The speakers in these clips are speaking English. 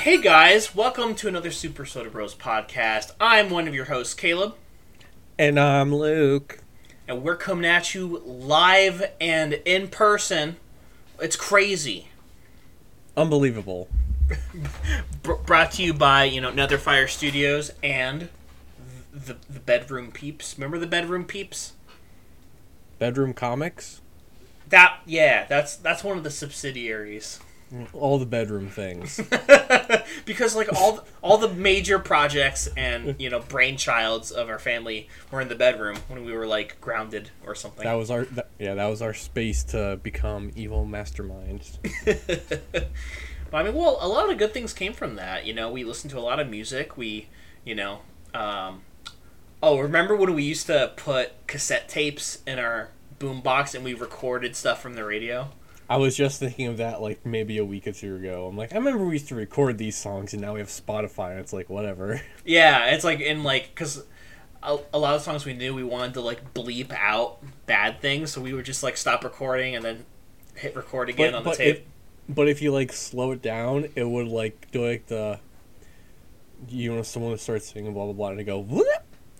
Hey guys, welcome to another Super Soda Bros podcast. I'm one of your hosts, Caleb, And I'm Luke. and we're coming at you live and in person. It's crazy. Unbelievable. Br- brought to you by you know Netherfire Studios and the the Bedroom Peeps. Remember the Bedroom Peeps? Bedroom comics. That yeah, that's that's one of the subsidiaries. All the bedroom things. because like all all the major projects and you know brainchilds of our family were in the bedroom when we were like grounded or something. That was our that, yeah. That was our space to become evil masterminds. But, I mean, well, a lot of good things came from that. You know, we listened to a lot of music. We, you know, um, oh, remember when we used to put cassette tapes in our boombox and we recorded stuff from the radio? I was just thinking of that like maybe a week or two ago. I'm like, I remember we used to record these songs, and now we have Spotify, and it's like whatever. Yeah, it's like in like because a, a lot of songs we knew we wanted to like bleep out bad things, so we would just like stop recording and then hit record again on the tape. if but if you like slow it down, it would like do like the you know someone would start singing blah blah blah and it go. Whoop!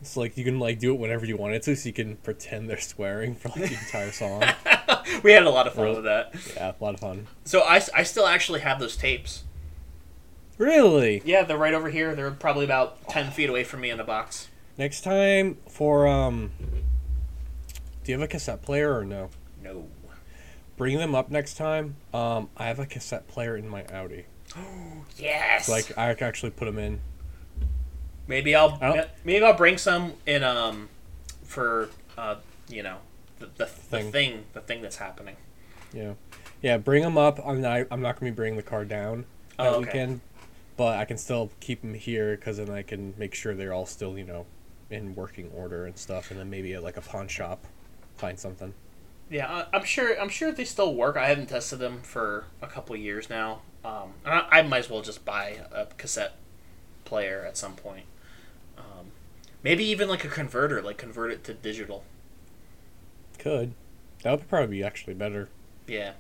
It's like you can like do it whenever you want it to, so you can pretend they're swearing for like the entire song. we had a lot of fun with that. Yeah, a lot of fun. So I, I still actually have those tapes. Really? Yeah, they're right over here. They're probably about ten feet away from me in the box. Next time for um Do you have a cassette player or no? No. Bring them up next time. Um I have a cassette player in my Audi. Oh yes. So like I can actually put them in. maybe I'll maybe I'll bring some in um for uh you know the the, the Thing. thing the thing that's happening. Yeah. Yeah, bring them up. I'm not I'm not going to be bringing the car down that Oh, okay. weekend, but I can still keep them here cuz then I can make sure they're all still, you know, in working order and stuff and then maybe at like a pawn shop find something. Yeah, I'm sure. I'm sure they still work. I haven't tested them for a couple of years now. Um, I, I might as well just buy a cassette player at some point. Um, maybe even like a converter, like convert it to digital. Could. That would probably be actually better. Yeah,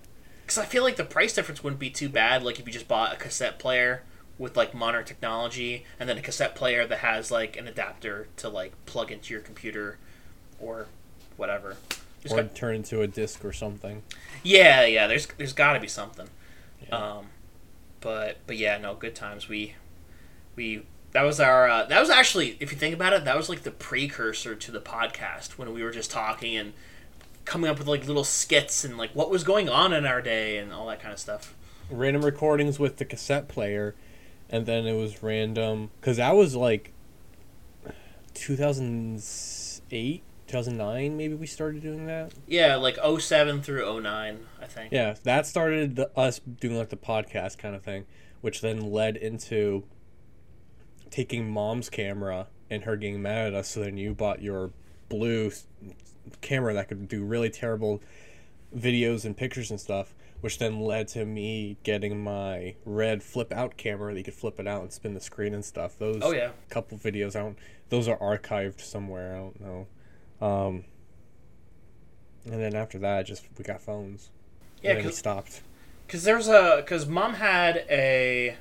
because I feel like the price difference wouldn't be too bad. Like if you just bought a cassette player with like modern technology, and then a cassette player that has like an adapter to like plug into your computer, or whatever. Just or got- turn into a disc or something. Yeah, yeah. There's there's got to be something. Yeah. Um, but but yeah, no, good times. We we that was our uh, that was actually if you think about it, that was like the precursor to the podcast when we were just talking and coming up with like little skits and like what was going on in our day and all that kind of stuff. random recordings with the cassette player, and then it was random because that was like 2008, 2009. Maybe we started doing that. Yeah, like 07 through 09, I think. Yeah, that started the, us doing like the podcast kind of thing, which then led into taking mom's camera and her getting mad at us. So then you bought your blue camera that could do really terrible videos and pictures and stuff, which then led to me getting my red flip out camera that you could flip it out and spin the screen and stuff. Those Oh yeah. couple videos, I don't. Those are archived somewhere. I don't know. Um, and then after that, just we got phones. Yeah, and then we stopped. Cause there's a cause mom had a,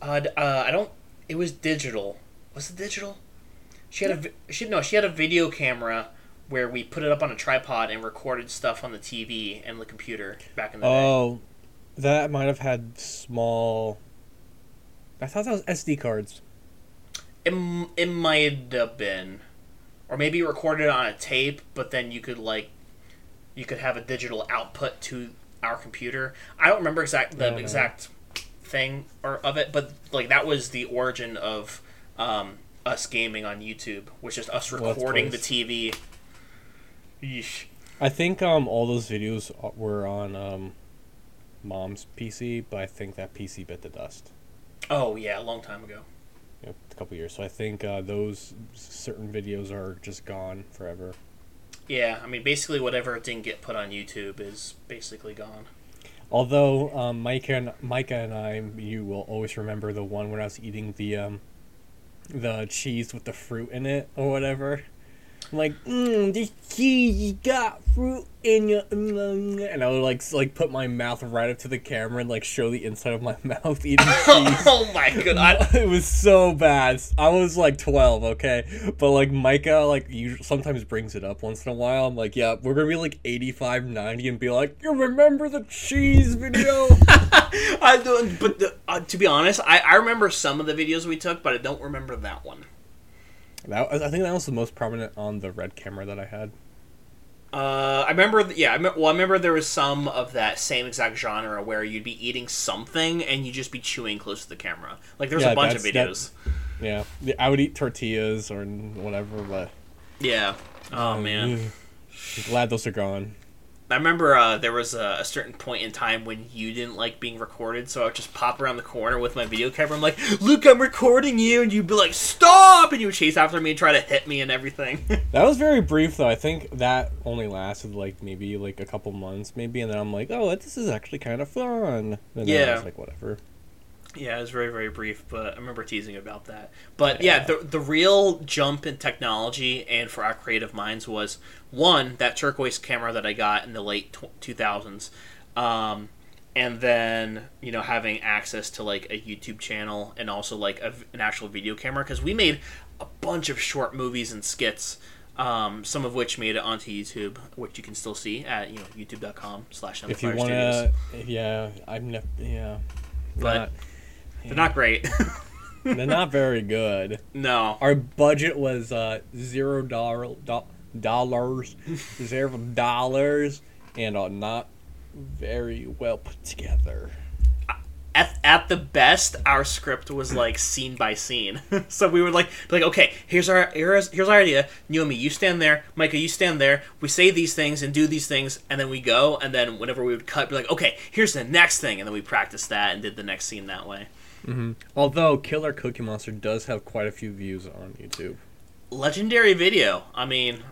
uh, uh, I don't. It was digital. Was it digital? She had a she no she had a video camera where we put it up on a tripod and recorded stuff on the TV and the computer back in the day. Oh, that might have had small. I thought that was SD cards. It, it might have been, or maybe recorded on a tape, but then you could like, you could have a digital output to our computer. I don't remember exact the exact thing or of it, but like that was the origin of um, us gaming on YouTube, which is us recording the TV. Yeesh. I think um all those videos were on um mom's PC, but I think that PC bit the dust. Oh yeah, a long time ago. You know, a couple years. So I think uh, those certain videos are just gone forever. Yeah, I mean basically whatever didn't get put on YouTube is basically gone. Although um, Micah and Micah and I, you will always remember the one when I was eating the um, the cheese with the fruit in it or whatever. Like, mm, this cheese got fruit in your, mm, and I would like like put my mouth right up to the camera and like show the inside of my mouth eating cheese. oh my god! I, it was so bad. I was like twelve, okay, but like Micah like usually sometimes brings it up once in a while. I'm like, yeah, we're gonna be like 85, 90 and be like, you remember the cheese video? I don't. But the, uh, to be honest, I, I remember some of the videos we took, but I don't remember that one. That I think that was the most prominent on the red camera that I had. Uh, I remember. th- Yeah, I me- well, I remember there was some of that same exact genre where you'd be eating something and you'd just be chewing close to the camera. Like there's Yeah, a bunch of videos. Yeah, Yeah, I would eat tortillas or whatever, but Yeah. Oh man. mm, I'm glad those are gone. I remember uh, there was a, a certain point in time when you didn't like being recorded, so I would just pop around the corner with my video camera. I'm like, "Luke, I'm recording you," and you'd be like, "Stop!" and you would chase after me and try to hit me and everything. That was very brief though. I think that only lasted like maybe like a couple months, maybe, and then I'm like, oh, this is actually kind of fun. And then I Yeah. was like, whatever. Yeah, it was very very brief, but I remember teasing about that. But yeah, the the real jump in technology and for our creative minds was one that turquoise camera that I got in the late two thousands. Um, and then you know having access to like a YouTube channel and also like a, an actual video camera because we made a bunch of short movies and skits, um, some of which made it onto YouTube, which you can still see at you know youtube.com slash If you want to, yeah, I'm yeah, But- not, They're not great. they're not very good. no. Our budget was uh zero dollar do- dollars, zero dollars, and uh, not very well put together. At, at the best, our script was like scene by scene. so we would like be like, okay, here's our here's here's our idea. You and me, you stand there. Micah, you stand there. We say these things and do these things, and then we go. And then whenever we would cut, be like, okay, here's the next thing, and then we practiced that and did the next scene that way. Mm-hmm. Although Killer Cookie Monster does have quite a few views on YouTube. Legendary video. I mean,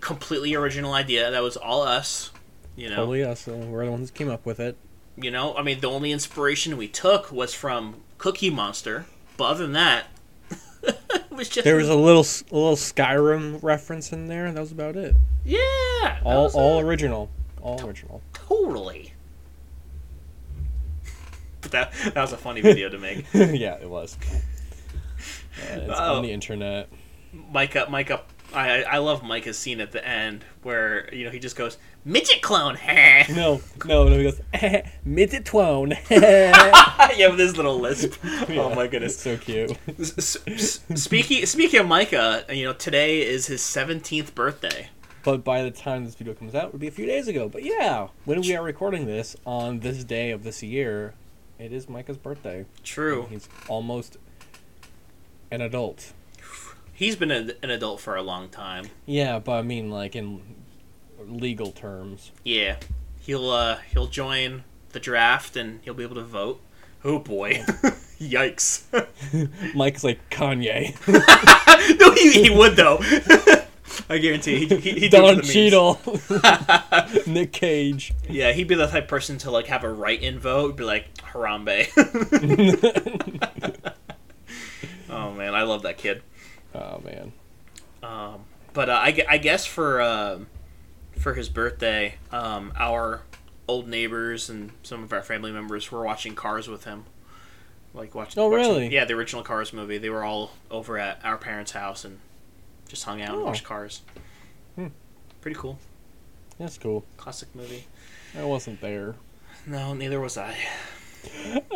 completely original idea. That was all us. You know. Totally us. Uh, we're the ones who came up with it. You know. I mean, the only inspiration we took was from Cookie Monster. But other than that, it was just There was a little s- a little Skyrim reference in there. That was about it. yeah. All all it. original. All original. Totally. That that was a funny video to make. yeah, it was. Uh, it's Oh. on the internet. Micah, Micah, I I love Micah's scene at the end where you know he just goes midget clone. No, no, no. He goes midget clone. twone. with his little lisp. Oh my goodness. so cute. Speaking speaking of Micah, you know today is his seventeenth birthday. But by the time this video comes out, it would be a few days ago. But yeah, when we are recording this on this day of this year, it is Micah's birthday. True. He's almost an adult. He's been a, an adult for a long time. Yeah, but I mean, like in legal terms. Yeah, he'll uh he'll join the draft and he'll be able to vote. Oh boy, yikes! Mike's like Kanye. no, he, he would though. I guarantee he he it Don. Cheadle. Nick Cage. Yeah, he'd be the type of person to like have a write-in vote. Be like Harambe. oh man, I love that kid. Oh man. Um, but uh, I, I guess for uh, for his birthday, um, our old neighbors and some of our family members were watching Cars with him. Like watching. Oh, watching- really? yeah, the original Cars movie. They were all over at our parents' house and just hung out and Oh. watched Cars. Hmm. Pretty cool. That's cool. Classic movie. I wasn't there. No, neither was I.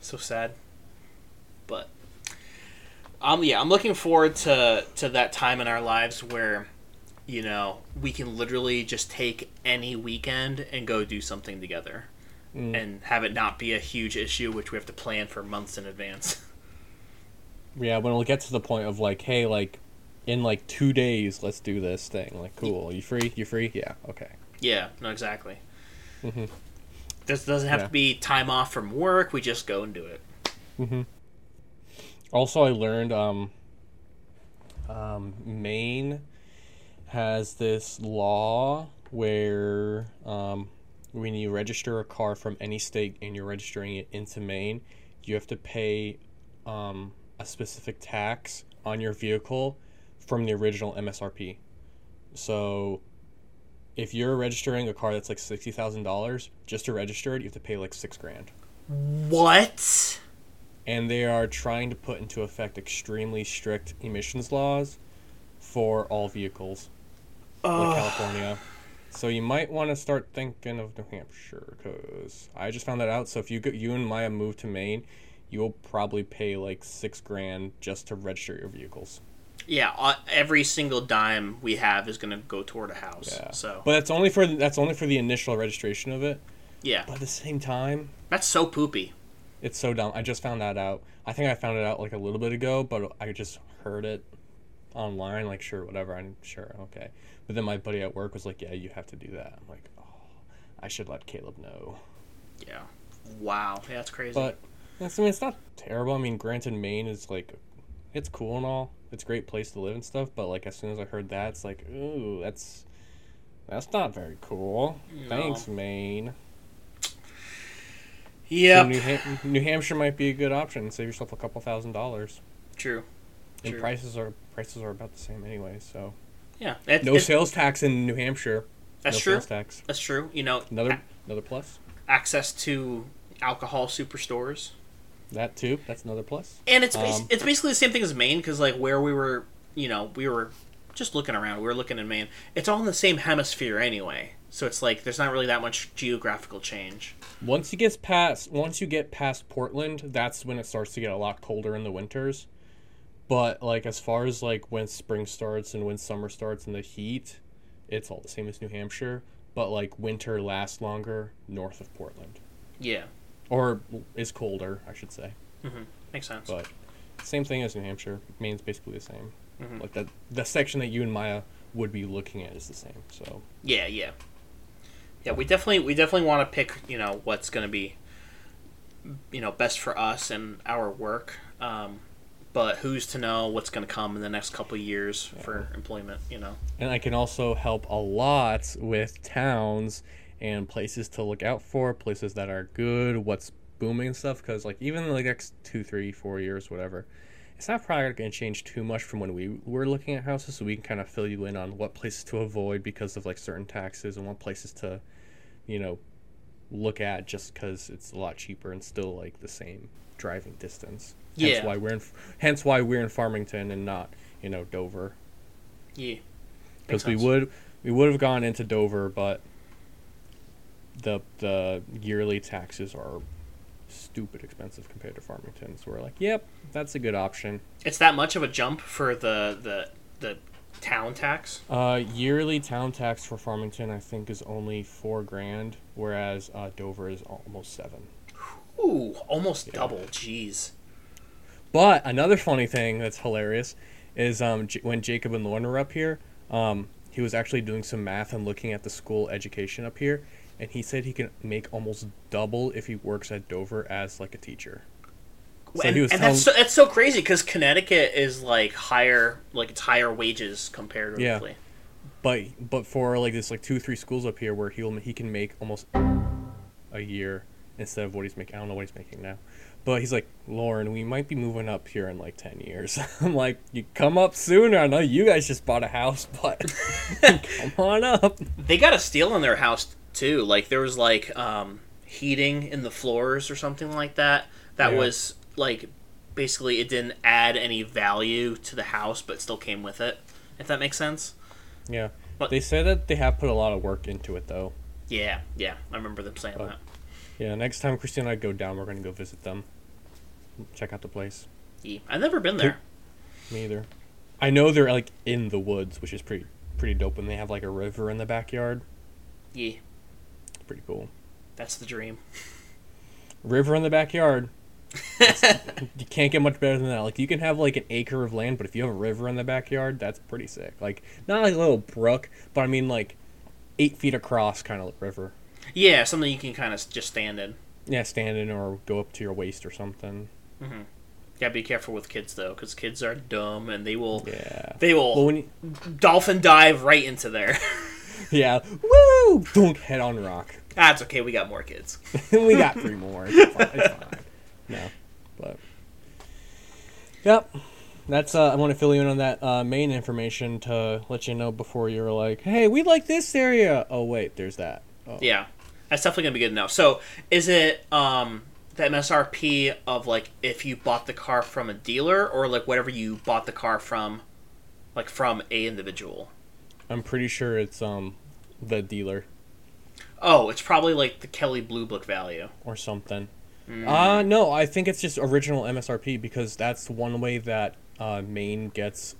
so sad. But um yeah, I'm looking forward to to that time in our lives where you know, we can literally just take any weekend and go do something together Mm. and have it not be a huge issue which we have to plan for months in advance. Yeah, when it'll get to the point of like, hey, like, in like two days, let's do this thing. Like, cool. You free? You free? Yeah. Okay. yeah, no exactly. Mhm. This doesn't have Yeah. to be time off from work, we just go and do it. Mm-hmm. Also, I learned um, um, Maine has this law where um, when you register a car from any state and you're registering it into Maine, you have to pay um, a specific tax on your vehicle from the original MSRP. So if you're registering a car that's like sixty thousand dollars, just to register it, you have to pay like six grand. What? And they are trying to put into effect extremely strict emissions laws for all vehicles, like California. So you might want to start thinking of New Hampshire, because I just found that out. So if you go, you and Maya move to Maine, you will probably pay like six grand just to register your vehicles. Yeah, uh, every single dime we have is gonna go toward a house. Yeah. So But that's only for that's only for the initial registration of it. yeah, But at the same time, that's so poopy. it's so dumb. I just found that out. I think I found it out like a little bit ago, but I just heard it online. Like, sure, whatever. I'm sure, okay. But then my buddy at work was like, "Yeah, you have to do that." I'm like, "Oh, I should let Caleb know." Yeah. Wow. Yeah, that's crazy. But it's, I mean, it's not terrible. I mean, granted, Maine is like, it's cool and all. It's a great place to live and stuff. But like, as soon as I heard that, it's like, ooh, that's that's not very cool. Thanks, Maine. Yeah. So New, Ham- New Hampshire might be a good option. Save yourself a couple thousand dollars. True. And True. prices are prices are about the same anyway. So Yeah. It, no it- sales tax in New Hampshire. That's no true. Sales tax. That's true. You know, Another a- another plus. access to alcohol superstores. That too. That's another plus. And it's bas- Um, it's basically the same thing as Maine because like where we were, you know, we were just looking around. We were looking in Maine. It's all in the same hemisphere anyway. So it's like there's not really that much geographical change. Once you get past once you get past Portland, that's when it starts to get a lot colder in the winters. But like as far as like when spring starts and when summer starts and the heat, it's all the same as New Hampshire. But like winter lasts longer north of Portland, Yeah, or is colder, I should say. makes sense. But same thing as New Hampshire. Maine's basically the same. Mhm. Like that the section that you and Maya would be looking at is the same. So Yeah, yeah, yeah. We definitely we definitely want to pick you know what's going to be you know best for us and our work. Um, but who's to know what's going to come in the next couple of years for employment? You know. and I can also help a lot with towns and places to look out for, places that are good, what's booming and stuff. Because like even the next two, three, four years, whatever, it's not probably going to change too much from when we were looking at houses. So we can kind of fill you in on what places to avoid because of like certain taxes and what places to, you know, look at just because it's a lot cheaper and still like the same driving distance. Hence Yeah. why we're in, hence why we're in Farmington and not you know Dover Yeah. because we would we would have gone into Dover, but the the yearly taxes are stupid expensive compared to Farmington. So we're like, yep, that's a good option. It's that much of a jump for the the the town tax. Uh, yearly town tax for Farmington, I think, is only four grand, whereas uh, Dover is almost seven. Ooh, almost double. Jeez. But another funny thing that's hilarious is um, J- when Jacob and Lauren were up here, um, he was actually doing some math and looking at the school education up here, and he said he can make almost double if he works at Dover as like a teacher. So and he was and telling, that's so, that's so crazy because Connecticut is like higher, like it's higher wages comparatively. Yeah. but but for like this like two three schools up here where he'll he can make almost a year instead of what he's making. I don't know what he's making now, but he's like Lauren, we might be moving up here in like ten years. I'm like, you come up sooner. I know you guys just bought a house, but come on up. They got a steal in their house too. Like there was like um, heating in the floors or something like that. That Yeah. was like basically it didn't add any value to the house, but still came with it. If that makes sense. Yeah, But- they say that they have put a lot of work into it though. Yeah, yeah, I remember them saying But- that. Yeah, next time Christine and I go down, we're gonna go visit them, check out the place. Yeah. I've never been there. Me either. I know they're like in the woods, which is pretty pretty dope, and they have like a river in the backyard. Yeah, Pretty cool. that's the dream. River in the backyard. you can't get much better than that. Like you can have like an acre of land, but if you have a river in the backyard, that's pretty sick. Like not like a little brook, but I mean like eight feet across kind of river. Yeah, something you can kind of just stand in. Yeah, stand in or go up to your waist or something. Mm-hmm. Gotta be careful with kids though, because kids are dumb and they will Yeah. they will Well, you, dolphin dive right into there. yeah, Woo! Don't head on rock. That's okay. We got more kids. we got three more. It's fine. It's fine. No, but yep. that's uh, I want to fill you in on that uh, Maine information to let you know before you're like, hey, we like this area. Oh wait, there's that. Oh. Yeah, that's definitely gonna be good to know. So, is it um the MSRP of like if you bought the car from a dealer or like whatever you bought the car from, like from a individual? I'm pretty sure it's um the dealer Oh, it's probably like the Kelley Blue Book value. or something. Mm. Uh no, I think it's just original MSRP because that's one way that uh, Maine gets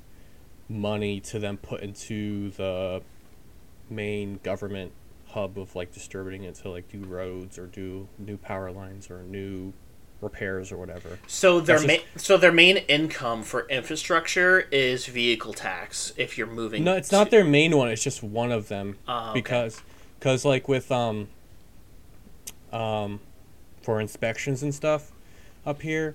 money to then put into the main government hub of like distributing it to like do roads or do new power lines or new repairs or whatever. So their That's main so their main income for infrastructure is vehicle tax. If you're moving, No, it's to- not their main one. It's just one of them Oh, okay. because because like with um um for inspections and stuff up here,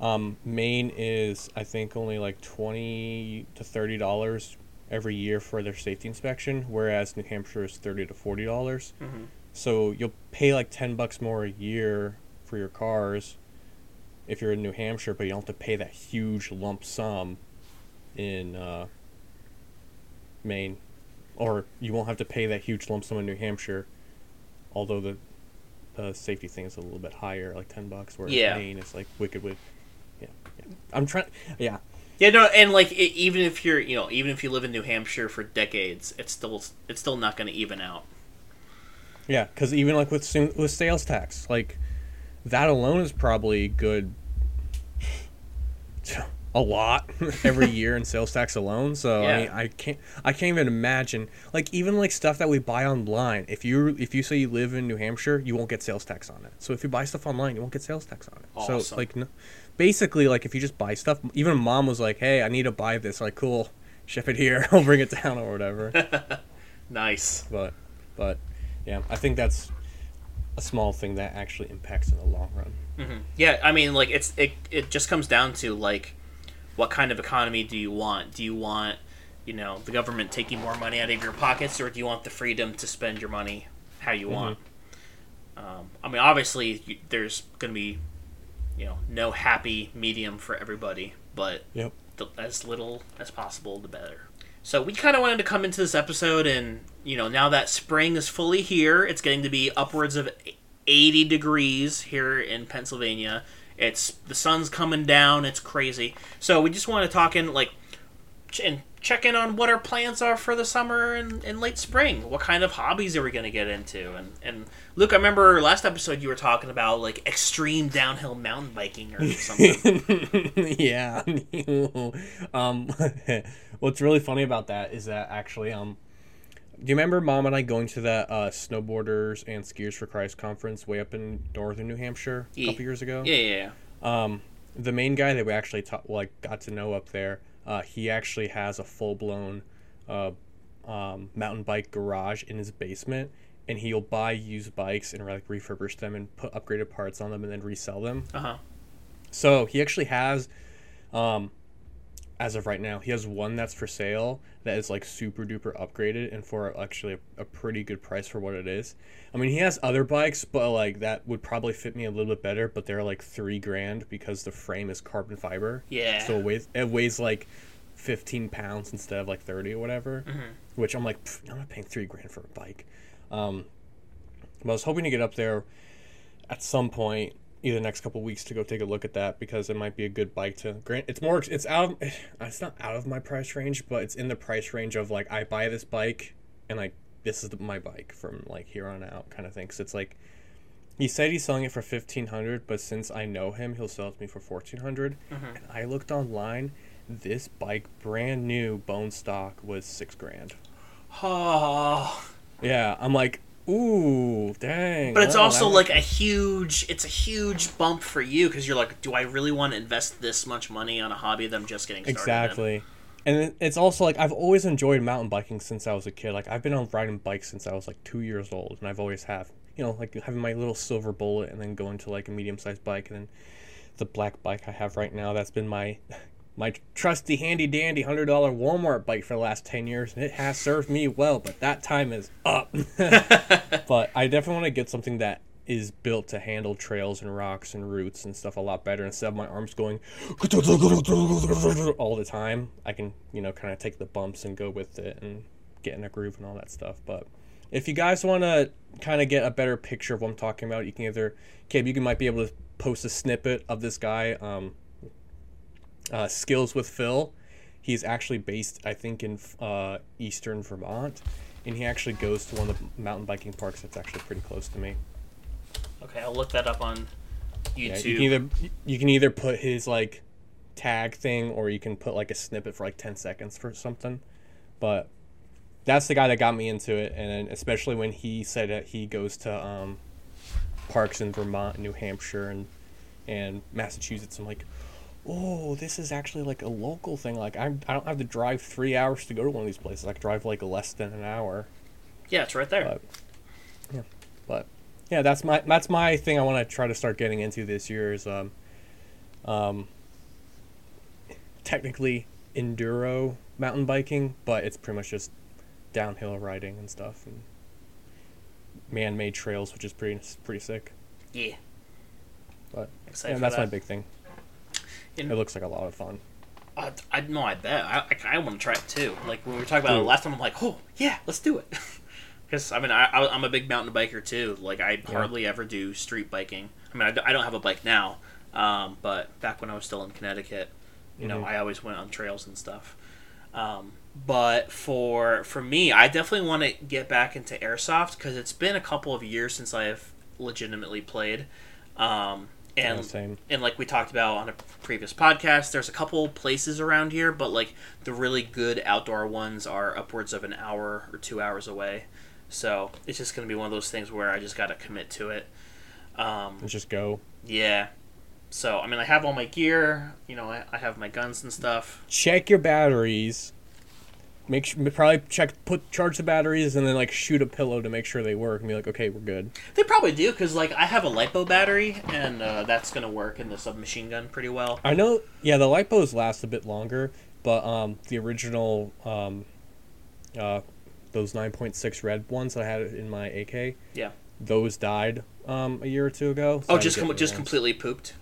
um Maine is I think only like twenty to thirty dollars every year for their safety inspection, whereas New Hampshire is thirty to forty dollars. Mhm. So you'll pay like ten bucks more a year for your cars if you're in New Hampshire, but you don't have to pay that huge lump sum in uh, Maine, or you won't have to pay that huge lump sum in New Hampshire. Although the the safety thing is a little bit higher, like ten bucks, whereas Yeah. Maine is like wicked with. Yeah, yeah. I'm trying. Yeah, Yeah, no, and like it, even if you're, you know, even if you live in New Hampshire for decades, it's still it's still not going to even out. yeah, because even like with with sales tax, like that alone is probably good. A lot every year in sales tax alone. So Yeah. I mean, I can't I can't even imagine like even like stuff that we buy online. If you if you say you live in New Hampshire, you won't get sales tax on it. So if you buy stuff online, you won't get sales tax on it. Awesome. So like, no, basically, like if you just buy stuff, even mom was like, "Hey, I need to buy this." Like, cool, ship it here. I'll bring it down or whatever. Nice. but but yeah, I think that's a small thing that actually impacts in the long run. Hmm Yeah, I mean, like it's it it just comes down to like, what kind of economy do you want? Do you want, you know, the government taking more money out of your pockets, or do you want the freedom to spend your money how you want? Um, I mean, obviously, you, there's going to be, you know, no happy medium for everybody, but Yep. the, as little as possible, the better. So we kind of wanted to come into this episode, and you know, now that spring is fully here, it's getting to be upwards of 80 degrees here in Pennsylvania. It's the sun's coming down. It's crazy. So we just want to talk in like ch- and check in on what our plans are for the summer and, and late spring. What kind of hobbies are we going to get into? And and Luke, I remember last episode you were talking about like extreme downhill mountain biking or something. yeah. um, what's really funny about that is that actually, um, do you remember mom and I going to that uh, snowboarders and skiers for Christ conference way up in northern New Hampshire a Yeah. couple years ago? yeah, yeah, yeah. Um, the main guy that we actually ta- like got to know up there, uh, he actually has a full blown uh, um, mountain bike garage in his basement, and he'll buy used bikes and like refurbish them and put upgraded parts on them and then resell them. Uh huh. So he actually has, um, as of right now, he has one that's for sale that is like super duper upgraded and for actually a, a pretty good price for what it is. I mean, he has other bikes, but like that would probably fit me a little bit better, but they're like three grand because the frame is carbon fiber. Yeah. So it weighs it weighs like fifteen pounds instead of like thirty or whatever. Which I'm like, I'm not paying three grand for a bike. Um, but I was hoping to get up there at some point either next couple weeks to go take a look at that because it might be a good bike to grant. It's more it's out of it's not out of my price range but it's in the price range of like i buy this bike and like this is the, my bike from like here on out kind of thing. Because it's like he said he's selling it for 1500 but since i know him he'll sell it to me for 1400 mm-hmm. and i looked online this bike brand new bone stock was six grand. Oh. yeah i'm like ooh dang But it's wow, also like a huge it's a huge bump for you because you're like, do I really want to invest this much money on a hobby that I'm just getting started in? Exactly. And it's also like I've always enjoyed mountain biking since I was a kid. Like I've been on riding bikes since I was like two years old, and I've always have. You know, like having my little silver bullet, and then going to like a medium sized bike, and then the black bike I have right now. That's been my my trusty handy dandy hundred dollar Walmart bike for the last ten years, and it has served me well. But that time is up. but I definitely want to get something that is built to handle trails and rocks and roots and stuff a lot better. Instead of my arms going all the time, I can you know kind of take the bumps and go with it and get in a groove and all that stuff. But if you guys want to kind of get a better picture of what I'm talking about, you can either, Cabe, you might be able to post a snippet of this guy, um, uh, Skills with Phil. He's actually based, I think, in uh, eastern Vermont, and he actually goes to one of the mountain biking parks that's actually pretty close to me. Okay, I'll look that up on Yeah, YouTube. you can either you can either put his like tag thing, or you can put like a snippet for like ten seconds for something. But that's the guy that got me into it, and especially when he said that he goes to um, parks in Vermont, New Hampshire, and and Massachusetts. I'm like, oh, this is actually like a local thing. Like I I don't have to drive three hours to go to one of these places. I can drive like less than an hour. yeah, it's right there. But yeah, but yeah, that's my that's my thing. I want to try to start getting into this year is um, um, technically enduro mountain biking, but it's pretty much just downhill riding and stuff and man-made trails, which is pretty pretty sick. yeah. But Excited yeah, for that's my big thing. It looks like a lot of fun. I, I no, I bet. I, I, want to try it too. Like when we were talking about it last time, I'm like, oh yeah, let's do it. Because I mean, I, I I'm a big mountain biker too. Like I Yeah. hardly ever do street biking. I mean, I, d- I don't have a bike now, um, but back when I was still in Connecticut, you know, Mhm. I always went on trails and stuff. Um, but for for me, I definitely want to get back into airsoft because it's been a couple of years since I have legitimately played. Um, and same. and like we talked about on a previous podcast, there's a couple places around here, but like the really good outdoor ones are upwards of an hour or two hours away. So it's just gonna be one of those things where I just gotta commit to it. Um, Let's just go. yeah. So I mean, I have all my gear. You know, I, I have my guns and stuff. Check your batteries. Make sure, probably check put charge the batteries and then like shoot a pillow to make sure they work and be like okay we're good. They probably do because like I have a lipo battery, and uh, that's gonna work in the submachine gun pretty well. I know, yeah, the lipos last a bit longer, but um, the original um, uh, those nine point six red ones that I had in my AK, Yeah. those died um a year or two ago. so Oh, just com- just ones. completely pooped.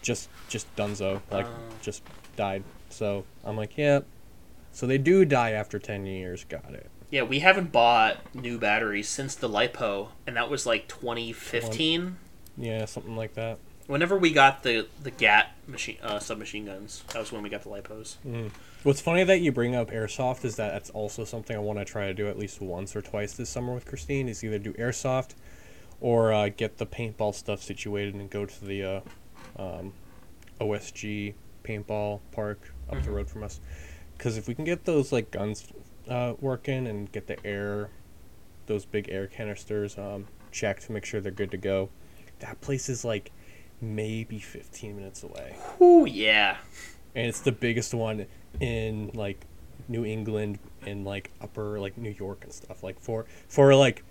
just just Dunzo, like Oh. just died. So I'm like, yeah. So they do die after ten years. Got it. Yeah, we haven't bought new batteries since the lipo, and that was like 2015. Yeah, something like that. Whenever we got the the GAT machine uh, submachine guns, that was when we got the lipos. What's funny that you bring up airsoft is that that's also something I want to try to do at least once or twice this summer with Christine. Is either do airsoft or uh, get the paintball stuff situated and go to the uh, um, OSG paintball park up the road from us. Because if we can get those like guns uh, working and get the air, those big air canisters um, checked to make sure they're good to go, that place is like maybe 15 minutes away Ooh, yeah. and it's the biggest one in like New England and like upper like New York and stuff. Like for for like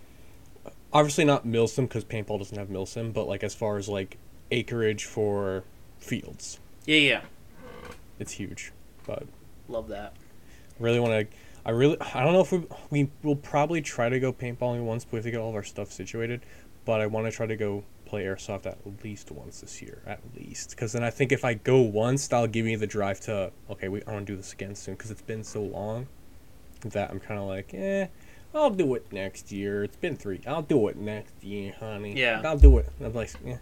obviously not milsim because paintball doesn't have milsim, but like as far as like acreage for fields, Yeah, yeah. it's huge. But Love that. I really want to. I really. I don't know if we we will probably try to go paintballing once, but we have to get all of our stuff situated. But I want to try to go play airsoft at least once this year, at least. Because then I think if I go once, that'll give me the drive to okay, we I want to do this again soon. Because it's been so long that I'm kind of like, eh, I'll do it next year. It's been three. I'll do it next year, honey. Yeah. I'll do it. I'm like, yeah.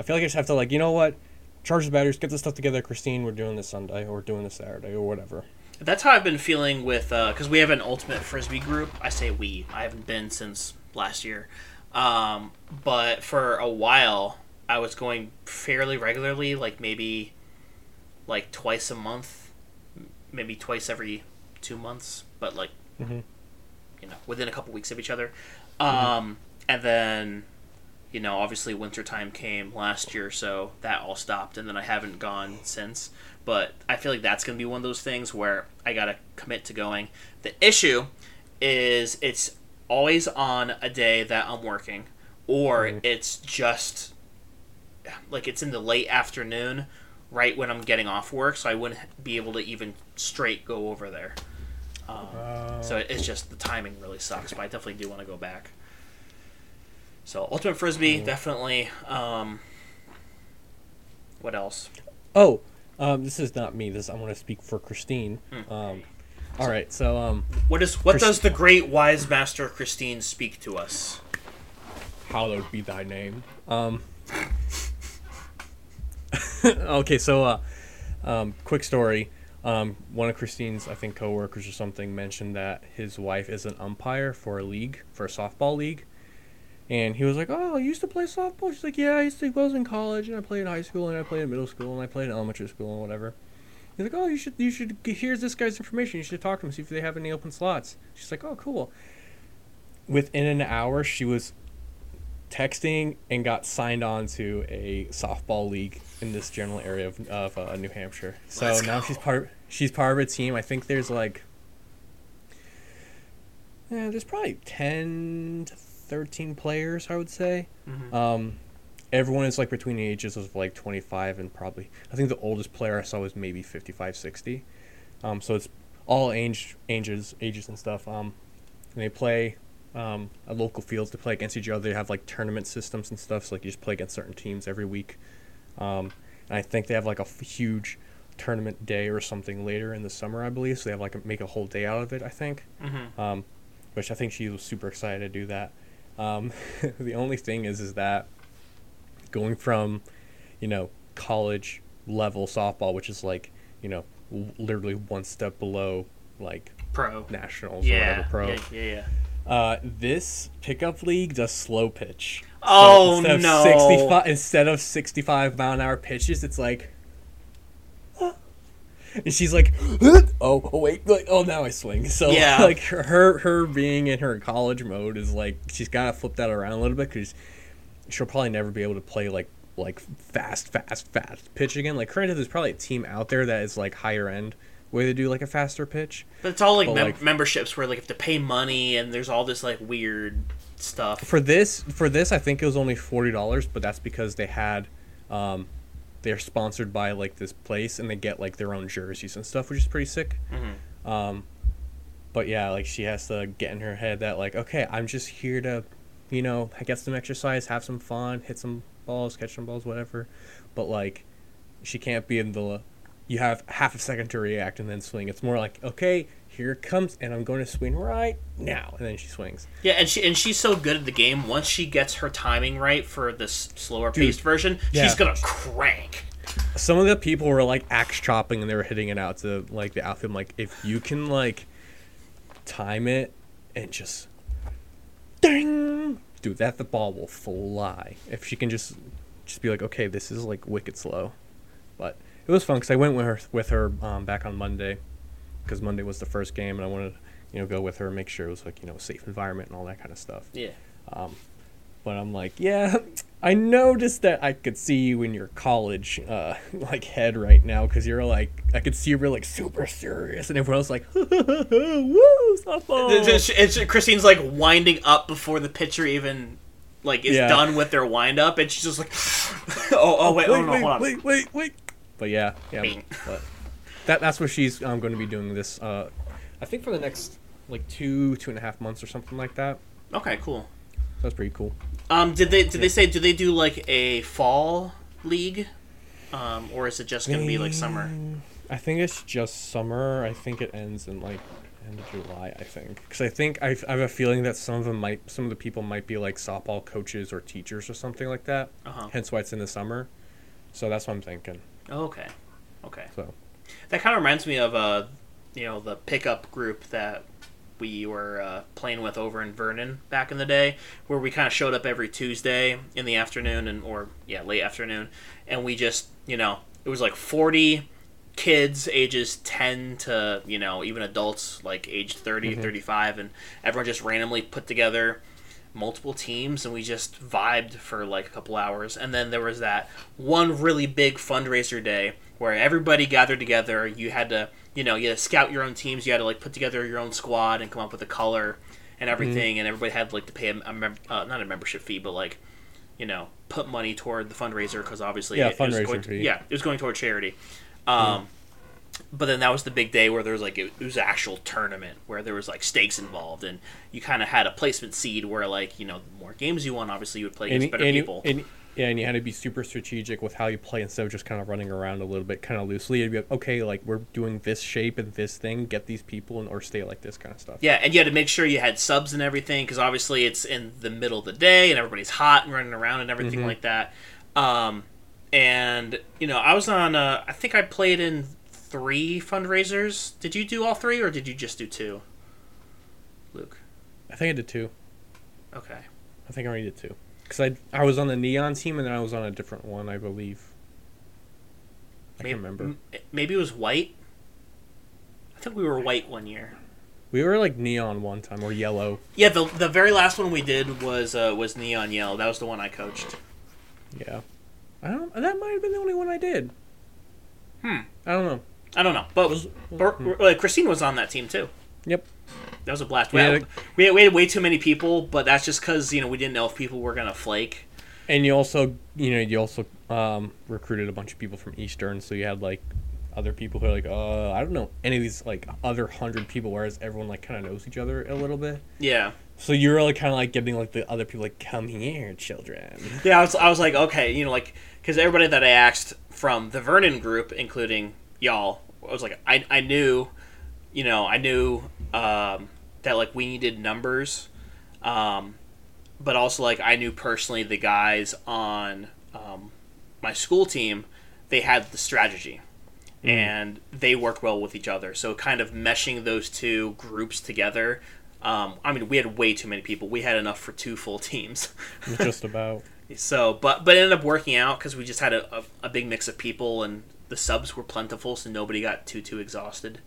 I feel like I just have to like, you know what? Charge the batteries, get the stuff together, Christine. We're doing this Sunday, or we're doing this Saturday, or whatever. That's how I've been feeling with because we have an ultimate frisbee group. I say we. I haven't been since last year, um, but for a while I was going fairly regularly, like maybe like twice a month, maybe twice every two months, but like Mhm. you know within a couple weeks of each other. Um, and then you know obviously wintertime came last year, so that all stopped, and then I haven't gone since. But I feel like that's going to be one of those things where I got to commit to going. The issue is it's always on a day that I'm working, or Mhm. it's just like it's in the late afternoon, right when I'm getting off work, so I wouldn't be able to even straight go over there. Um, Uh, so it's just the timing really sucks, but I definitely do want to go back. So ultimate frisbee definitely. Um, what else? Oh, um, this is not me. This I want to speak for Christine. Hmm. Um, all right, so um, What is what Christ- does the great wise master Christine speak to us? hallowed be thy name. Um, okay, so uh, um, quick story. Um, one of Christine's, I think, coworkers or something mentioned that his wife is an umpire for a league, for a softball league. And he was like, "Oh, I used to play softball." She's like, "Yeah, I used to. I was in college, and I played in high school, and I played in middle school, and I played in elementary school, and whatever." He's like, "Oh, you should. You should. Here's this guy's information. You should talk to him, see if they have any open slots." She's like, "Oh, cool." Within an hour, she was texting and got signed on to a softball league in this general area of, of uh, New Hampshire. So Let's now go. she's part. She's part of a team. I think there's like, yeah, there's probably ten to thirteen players. I would say. Mhm. Um, everyone is like between the ages of like 25 and probably. I think the oldest player I saw was maybe 55, 60. Um, so it's all age, ages, ages and stuff. Um, and they play um, at local fields to play against each other. They have like tournament systems and stuff. So like you just play against certain teams every week. Um, and I think they have like a f- huge tournament day or something later in the summer, I believe. So they have like a, make a whole day out of it. I think. Mhm. Um, which I think she was super excited to do that. Um, the only thing is, is that going from, you know, college level softball, which is like, you know, literally one step below like Pro. nationals or Yeah. whatever pro. Yeah. Yeah. yeah. Uh, this pickup league does slow pitch. So Oh, instead of no. 65, instead of 65 mile an hour pitches, it's like. And she's like, oh, oh wait, like, oh now I swing. So Yeah. like her, her being in her college mode is like she's got to flip that around a little bit because she'll probably never be able to play like like fast, fast, fast pitch again. Like currently, there's probably a team out there that is like higher end where they do like a faster pitch. But it's all like, mem- like- memberships where like you have to pay money and there's all this like weird stuff. for this for this i think it was only $40 but that's because they had um, they're sponsored by like this place and they get like their own jerseys and stuff which is pretty sick. Mhm. um, but yeah like she has to get in her head that like okay i'm just here to you know get some exercise have some fun hit some balls catch some balls whatever. But like she can't be in the you have half a second to react and then swing. It's more like okay here comes and i'm going to swing right now and then she swings Yeah, and she and she's so good at the game. Once she gets her timing right for this slower paced version, yeah. she's gonna crank. some of the people were like axe chopping and they were hitting it out to like the outfield. I'm like, if you can like time it and just ding, dude, that the ball will fly. If she can just just be like, okay, this is like wicked slow, but it was fun because I went with her with her um, back on Monday because Monday was the first game and I wanted to you know go with her and make sure it was like you know a safe environment and all that kind of stuff. Yeah. But I'm like, yeah, I noticed that I could see you in your college uh, like head right now because you're like, I could see you were like super serious, and everyone else like, woo, softball. It's, it's- it's- Christine's like winding up before the pitcher even like is Yeah. done with their wind up, and she's just like, oh, oh wait, wait, oh no, wait, hold on. wait, wait, wait. But yeah, yeah, but that that's what she's um, going to be doing this. Uh, I think for the next like two two and a half months or something like that. Okay, cool. That's pretty cool. Um, did they did they say do they do like a fall league, um, or is it just gonna be like summer? I think it's just summer. I think it ends in like end of July. I think because I think I've, I have a feeling that some of them might, some of the people might be like softball coaches or teachers or something like that. Uh-huh. Hence why it's in the summer. So that's what I'm thinking. Oh, okay, okay. So That kind of reminds me of uh, you know, the pickup group that we were uh, playing with over in Vernon back in the day, where we kind of showed up every Tuesday in the afternoon and or yeah, late afternoon, and we just you know it was like forty kids ages 10 to you know even adults like age 30 35 and everyone just randomly put together multiple teams and we just vibed for like a couple hours and then there was that one really big fundraiser day where everybody gathered together. You had to you know you had to scout your own teams. You had to like put together your own squad and come up with a color and everything. And everybody had like to pay a, a mem- uh, not a membership fee but like you know put money toward the fundraiser because obviously Yeah, it, it was fundraiser going fee. yeah it was going toward charity. Um, but then that was the big day where there was like it, it was an actual tournament where there was like stakes involved. And you kind of had a placement seed where like you know the more games you won obviously you would play against and, better and you- people. and- yeah, and you had to be super strategic with how you play instead of just kind of running around a little bit, kind of loosely. You'd be like, okay, like we're doing this shape and this thing, get these people, and or stay like this kind of stuff. yeah and you had to make sure you had subs and everything because obviously it's in the middle of the day and everybody's hot and running around and everything Mm-hmm. like that um, and you know i was on uh, i think i played in three fundraisers did you do all three or did you just do two luke I think I did two. okay I think I already did two. Because I I was on the neon team and then I was on a different one, I believe. I maybe, can't remember. m- maybe it was white i think we were white one year We were like neon one time or yellow. Yeah, the the very last one we did was uh, was Neon yellow. That was the one I coached. Yeah. I don't. That might have been the only one I did. Hmm. I don't know. I don't know, but, Was- but like, Christine was on that team too. Yep. That was a blast. We, Yeah, had, we, had, we had way too many people, but that's just because you know we didn't know if people were gonna flake. And you also, you know, you also um, recruited a bunch of people from Eastern, so you had like other people who are like, uh, I don't know any of these like other hundred people, whereas everyone like kind of knows each other a little bit. Yeah, So you're like kind of like giving like the other people like, come here, children. yeah. I was, I was like, okay, you know, like because everybody that I asked from the Vernon group, including y'all, I was like, I, I knew, you know, I knew um, that like we needed numbers, um, but also like I knew personally the guys on um, my school team, they had the strategy. And they worked well with each other. So, kind of meshing those two groups together. Um, I mean, we had way too many people. We had enough for two full teams. Just about. So, but but it ended up working out because we just had a, a, a big mix of people and the subs were plentiful, so nobody got too too exhausted.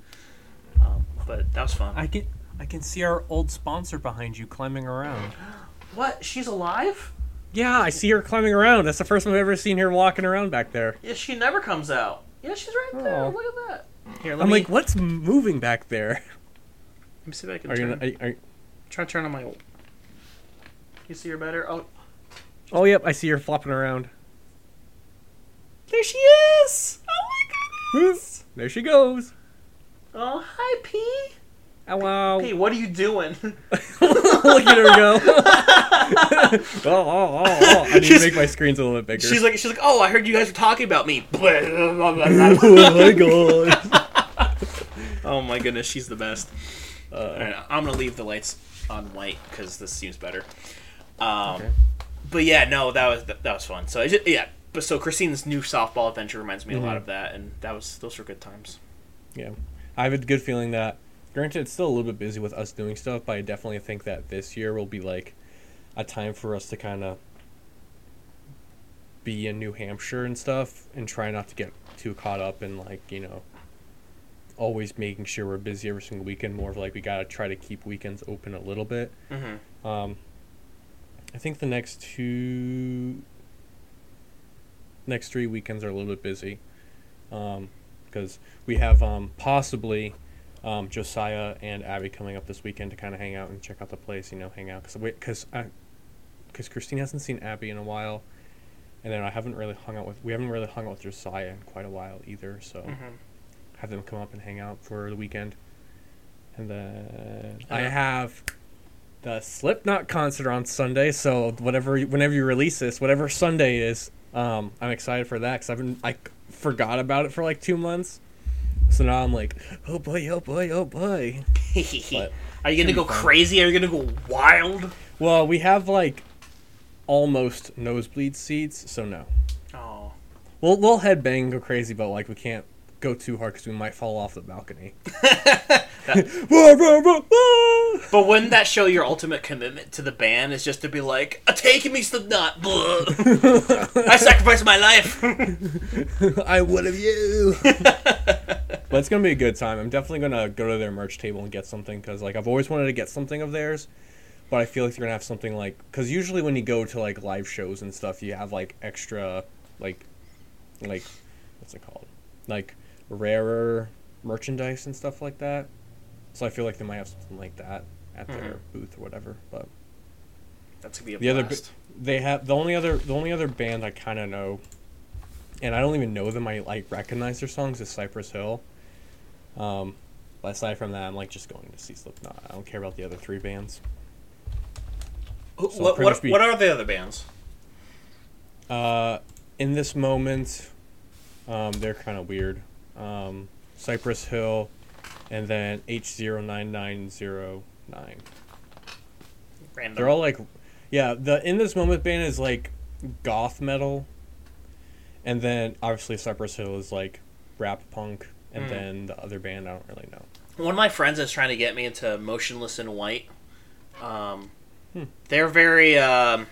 Um, but that was fun. I can I can see our old sponsor behind you climbing around. what? She's alive? Yeah, I see her climbing around. That's the first time I've ever seen her walking around back there. Yeah, she never comes out. Yeah, she's right there. Oh. Look at that. Here, let I'm me, like, what's moving back there? let me see if I can Are you turn. gonna? Are, are, Try to turn on my. You see her better? Oh, oh, yep, I see her flopping around. there she is! Oh my goodness! There she goes. Oh, hi, P. Hello. P, what are you doing? Look at her go. oh, oh, oh, oh. I need She's- to make my screens a little bit bigger. she's like, she's like, oh, I heard you guys were talking about me. oh my god. Oh my goodness, she's the best. Uh, All right, I'm gonna leave the lights on white because this seems better. Um, Okay. but yeah, no, that was that, was fun. So I just, yeah, but so Christine's new softball adventure reminds me a Mm-hmm. lot of that, and that was those were good times. yeah. I have a good feeling that, granted, it's still a little bit busy with us doing stuff, but I definitely think that this year will be like a time for us to kind of be in New Hampshire and stuff and try not to get too caught up in like, you know, always making sure we're busy every single weekend. More of like we got to try to keep weekends open a little bit. Mm-hmm. Um, I think the next two, next three weekends are a little bit busy, because we have um, possibly um, Josiah and Abby coming up this weekend to kind of hang out and check out the place. You know, hang out because because because Christine hasn't seen Abby in a while, and then I haven't really hung out with we haven't really hung out with Josiah in quite a while either. So Mm-hmm. have them come up and hang out for the weekend. And then I Uh, have the Slipknot concert on Sunday. So whatever, whenever you release this, whatever Sunday is, um, I'm excited for that because I've been I forgot about it for like two months. So now I'm like, oh boy, oh boy, oh boy. But Are you gonna go fun. crazy? Are you gonna go wild? Well, we have like almost nosebleed seats, so no. Oh, We'll we'll headbang and go crazy, but like we can't go too hard because we might fall off the balcony. but wouldn't that show your ultimate commitment to the band? Is just to be like, uh, "A taking me Slipknot, blah. I sacrificed my life." I would have you. But it's gonna be a good time. I'm definitely gonna go to their merch table and get something because like I've always wanted to get something of theirs, but I feel like they're gonna have something like because usually when you go to like live shows and stuff, you have like extra like like what's it called like rarer merchandise and stuff like that. So I feel like they might have something like that at their mm-hmm. booth or whatever. But That's gonna be a the other they have the only other the only other band I kind of know, and I don't even know them. I like recognize their songs is Cypress Hill, Um, but aside from that, I'm like just going to see Slipknot. I don't care about the other three bands. Who- So what what, be- what are the other bands? Uh, in this moment, um, they're kind of weird. Um, Cypress Hill, and then H zero nine nine zero nine. Random. They're all like, yeah. The in this moment band is like goth metal, and then obviously Cypress Hill is like rap punk, and Mm. then the other band I don't really know. One of my friends is trying to get me into Motionless in White. Um, Hmm. They're very. Um,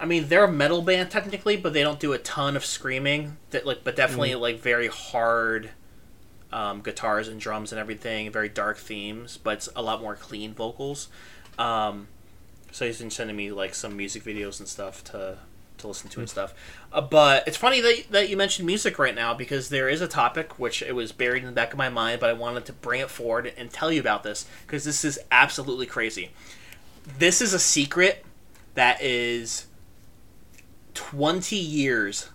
I mean, they're a metal band technically, but they don't do a ton of screaming. That like, but definitely like very hard um, guitars and drums and everything. Very dark themes, but it's a lot more clean vocals. Um, so he's been sending me like some music videos and stuff to to listen to and stuff. Uh, but it's funny that that you mentioned music right now because there is a topic which it was buried in the back of my mind, but I wanted to bring it forward and tell you about this because this is absolutely crazy. This is a secret that is twenty years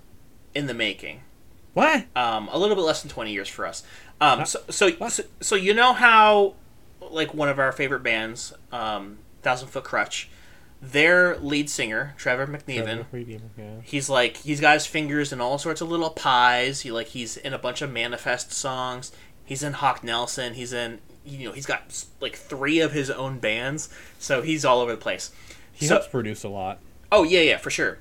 in the making What? um, a little bit less than 20 years for us. Um, so, so, so, so you know how, like one of our favorite bands, um, Thousand Foot Crutch, their lead singer Trevor McNevan, Yeah. he's like he's got his fingers in all sorts of little pies. He like he's in a bunch of Manafest songs. He's in Hawk Nelson. He's in you know he's got like three of his own bands. So he's all over the place. He So- helps produce a lot. Oh yeah, yeah, for sure.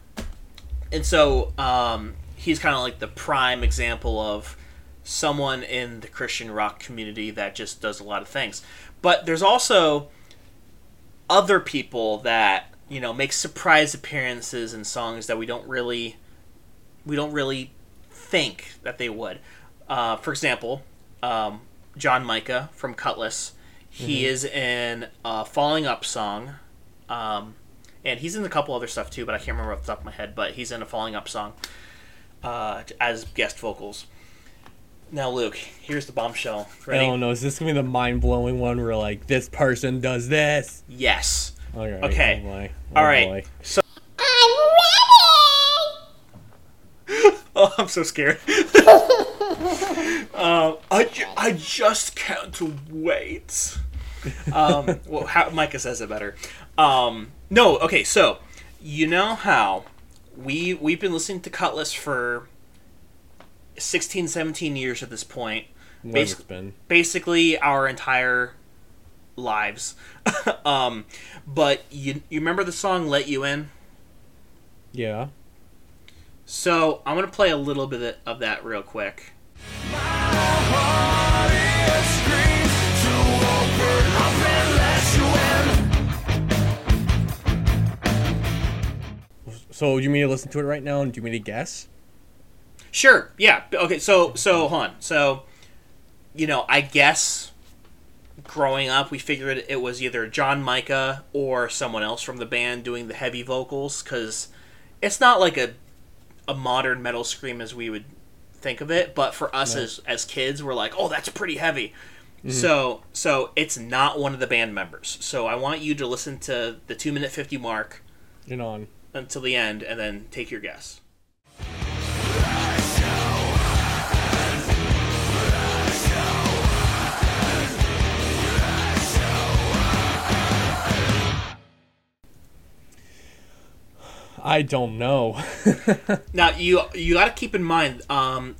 And so um, he's kind of like the prime example of someone in the Christian rock community that just does a lot of things. But there's also other people that you know make surprise appearances in songs that we don't really we don't really think that they would. Uh, for example, um, Jon Micah from Kutless. He is in a Falling Up song. Um, and he's in a couple other stuff too, but I can't remember off the top of my head. But he's in a Falling Up song uh, as guest vocals. Now, Luke, here's the bombshell. I Ready? don't know. Is this gonna be the mind blowing one where like this person does this? Yes. Okay. Okay. Oh boy. All Oh, right. boy. So. oh, I'm so scared. um, I, ju- I just can't wait. Um, well, how, Micah says it better. Um, no, okay, so you know how we we've been listening to Kutless for 16, 17 years at this point. When Basi- it's been. basically our entire lives. um, but you you remember the song "Let You In"? Yeah. So I'm gonna play a little bit of that real quick. So do you mean to listen to it right now, and do you mean to guess? Sure. Yeah. Okay. So so hold on. So you know, I guess growing up, we figured it was either Jon Micah or someone else from the band doing the heavy vocals because it's not like a a modern metal scream as we would think of it. But for us No. as as kids, we're like, oh, that's pretty heavy. Mm-hmm. So so it's not one of the band members. So I want you to listen to the two minute fifty mark You're on. until the end, and then take your guess. I don't know. Now you you got to keep in mind um,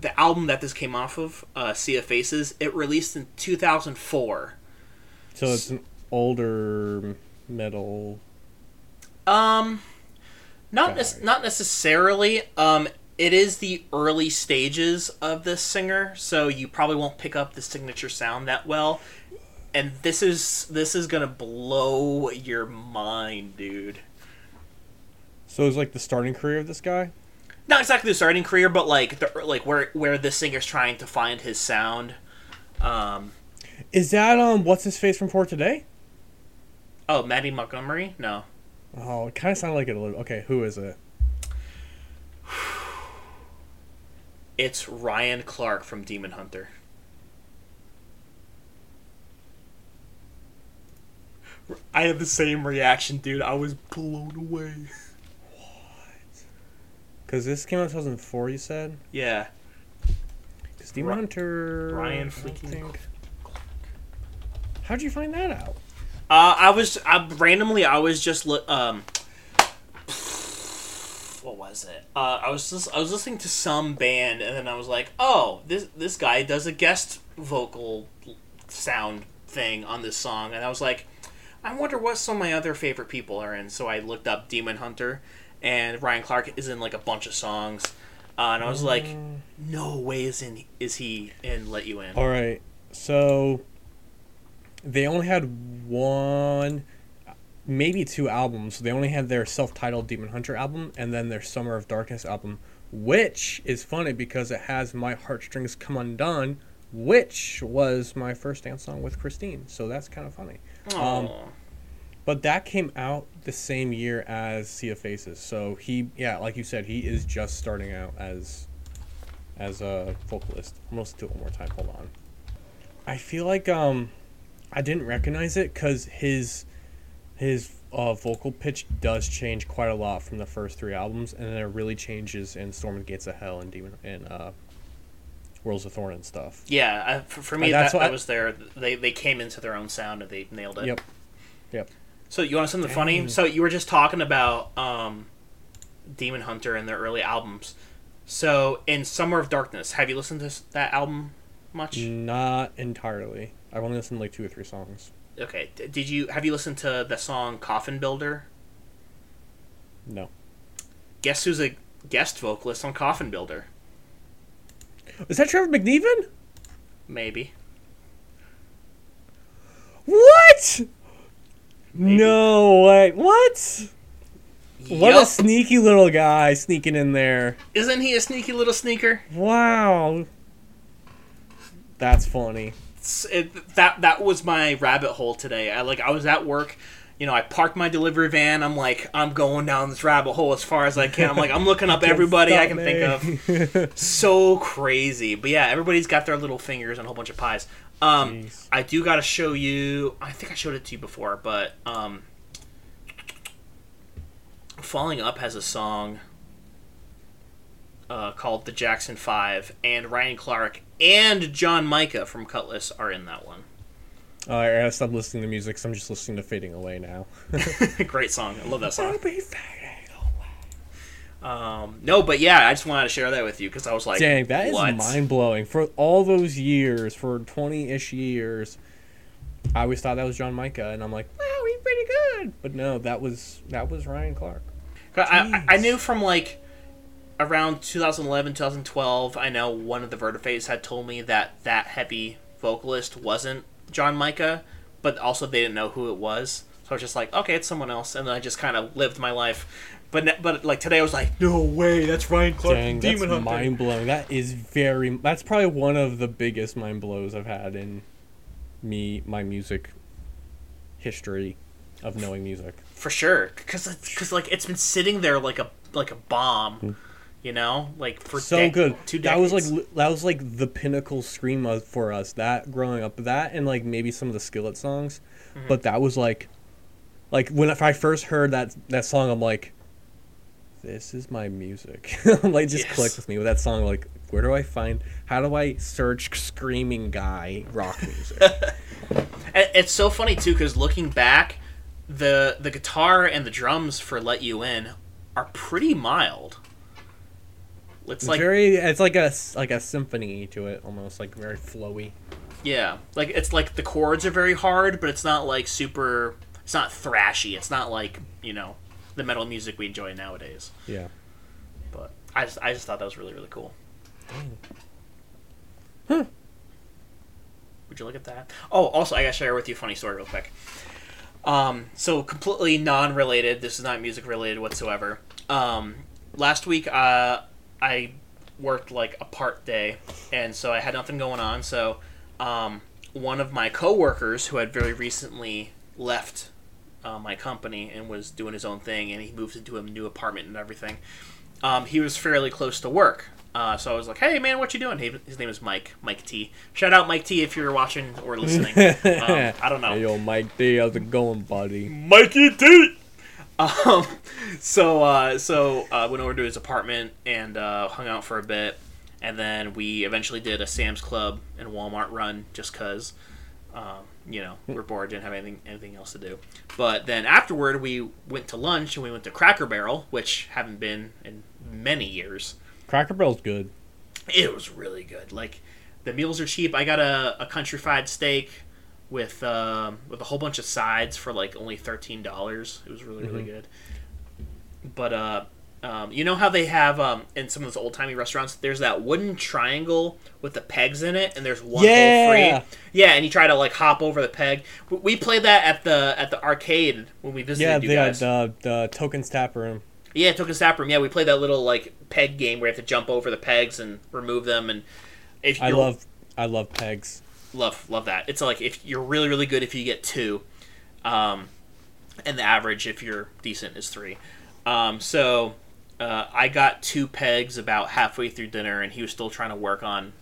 the album that this came off of, uh, Sea of Faces. It released in two thousand four. so it's an older metal. Um, not Guy. not necessarily. Um, it is the early stages of this singer, so you probably won't pick up the signature sound that well. And this is this is gonna blow your mind, dude. So it's like the starting career of this guy. Not exactly the starting career, but like the like where where the singer's trying to find his sound. Um, Is that um what's his face from For Today? oh, Mattie Montgomery? No. Oh, it kind of sounded like it a little. Okay, who is it? It's Ryan Clark from Demon Hunter. I had the same reaction, dude. I was blown away. Because this came out in 2004, you said? Yeah. It's Demon Ri- Hunter. Ryan freaking How'd you find that out? Uh, I was I, randomly. I was just li- um. What was it? Uh, I was just I was listening to some band, and then I was like, "Oh, this this guy does a guest vocal sound thing on this song," and I was like, "I wonder what some of my other favorite people are in." So I looked up Demon Hunter, and Ryan Clark is in like a bunch of songs, uh, and I was like, "No way is in is he in Let You In?" All right, so they only had one, maybe two albums. They only had their self-titled Demon Hunter album and then their Summer of Darkness album, which is funny because it has My Heartstrings Come Undone, which was my first dance song with Christine. So that's kind of funny. Um, Aw. But that came out the same year as Sea of Faces. So he, yeah, like you said, he is just starting out as as a vocalist. I'm gonna to it one more time. Hold on. I feel like um, I didn't recognize it because his his uh, vocal pitch does change quite a lot from the first three albums, and then it really changes in Storm the Gates of Hell and Demon and uh, Worlds of Thorn and stuff. Yeah, for, for me, that's that, what that I- was their. They, they came into their own sound and they nailed it. Yep. Yep. So you want something funny? So you were just talking about um, Demon Hunter and their early albums. So in Summer of Darkness, have you listened to that album much? Not entirely. I've only listened to like two or three songs. Okay. Did you have you listened to the song Coffin Builder? No. Guess who's a guest vocalist on Coffin Builder? Is that Trevor McNevan? Maybe. What? No way. What? What a sneaky little guy sneaking in there. Isn't he a sneaky little sneaker? Wow. That's funny. It, that that was my rabbit hole today. I like I was at work, you know, I parked my delivery van. I'm like I'm going down this rabbit hole as far as I can. I'm like I'm looking up everybody I can think of. So crazy. But yeah, everybody's got their little fingers and a whole bunch of pies. Um Jeez. I do got to show you. I think I showed it to you before, but um Falling Up has a song uh, called The Jackson 5 and Ryan Clark and Jon Micah from Kutless are in that one. I gotta stop listening to music, so I'm just listening to Fading Away now. Great song. I love that song. Um, no, but yeah, I just wanted to share that with you because I was like, Dang, that is what? mind blowing. For all those years, for 20 ish years, I always thought that was Jon Micah, and I'm like, wow, he's pretty good. But no, that was that was Ryan Clark. I, I, I knew from like around 2011, 2012, I know one of the Vertifates had told me that that heavy vocalist wasn't Jon Micah, but also they didn't know who it was. So I was just like, okay, it's someone else, and then I just kind of lived my life. But but like today, I was like, no way, that's Ryan Clark Dang, from that's Demon Hunter. mind blowing. That is very. That's probably one of the biggest mind blows I've had in me my music history of knowing music. for sure because because like it's been sitting there like a like a bomb you know like for so dec- good. two that was like that was like the pinnacle scream of, for us. That growing up, that and like maybe some of the Skillet songs, Mm-hmm. but that was like, like when if I first heard that that song, I'm like, this is my music. like just Yes. clicked with me with that song. Like, where do I find? How do I search screaming guy rock music? It's so funny too because looking back the the guitar and the drums for let you in are pretty mild it's It's like very. It's like a like a symphony to it, almost like very flowy. yeah like it's like the chords are very hard but it's not like super it's not thrashy it's not like you know the metal music we enjoy nowadays Yeah. but i just i just thought that was really really cool Huh. Would you look at that? Oh, also, I gotta share with you a funny story real quick. Um, so completely non-related. This is not music related whatsoever. Um, last week, uh, I worked like a part day, and so I had nothing going on. So, um, one of my coworkers who had very recently left uh, my company and was doing his own thing, and he moved into a new apartment and everything. Um, he was fairly close to work. Uh, so I was like, "Hey man, what you doing?" He, his name is Mike, Mike T. Shout out Mike T. if you're watching or listening. um, I don't know. Hey, yo, Mike D, how's it going, buddy? Mikey T. Um, so uh, so uh, went over to his apartment and uh, hung out for a bit, and then we eventually did a Sam's Club and Walmart run just cause, um, you know, we're bored, didn't have anything anything else to do. But then afterward, we went to lunch and we went to Cracker Barrel, which haven't been in many years. Cracker Barrel's good. It was really good. Like the meals are cheap. I got a, a country fried steak with um, with a whole bunch of sides for like only thirteen dollars. It was really really good. But uh, um, you know how they have um, in some of those old timey restaurants, there's that wooden triangle with the pegs in it, and there's one hole Yeah. free. Yeah, and you try to like hop over the peg. We played that at the at the arcade when we visited Yeah, you the, guys. the the tokens tap room. Yeah, Tokens Tap room. Yeah, we played that little like peg game where you have to jump over the pegs and remove them. And if I love I love pegs. love love that. It's like if you're really really good if you get two, um, and the average if you're decent is three. Um, so uh, I got two pegs about halfway through dinner, and he was still trying to work on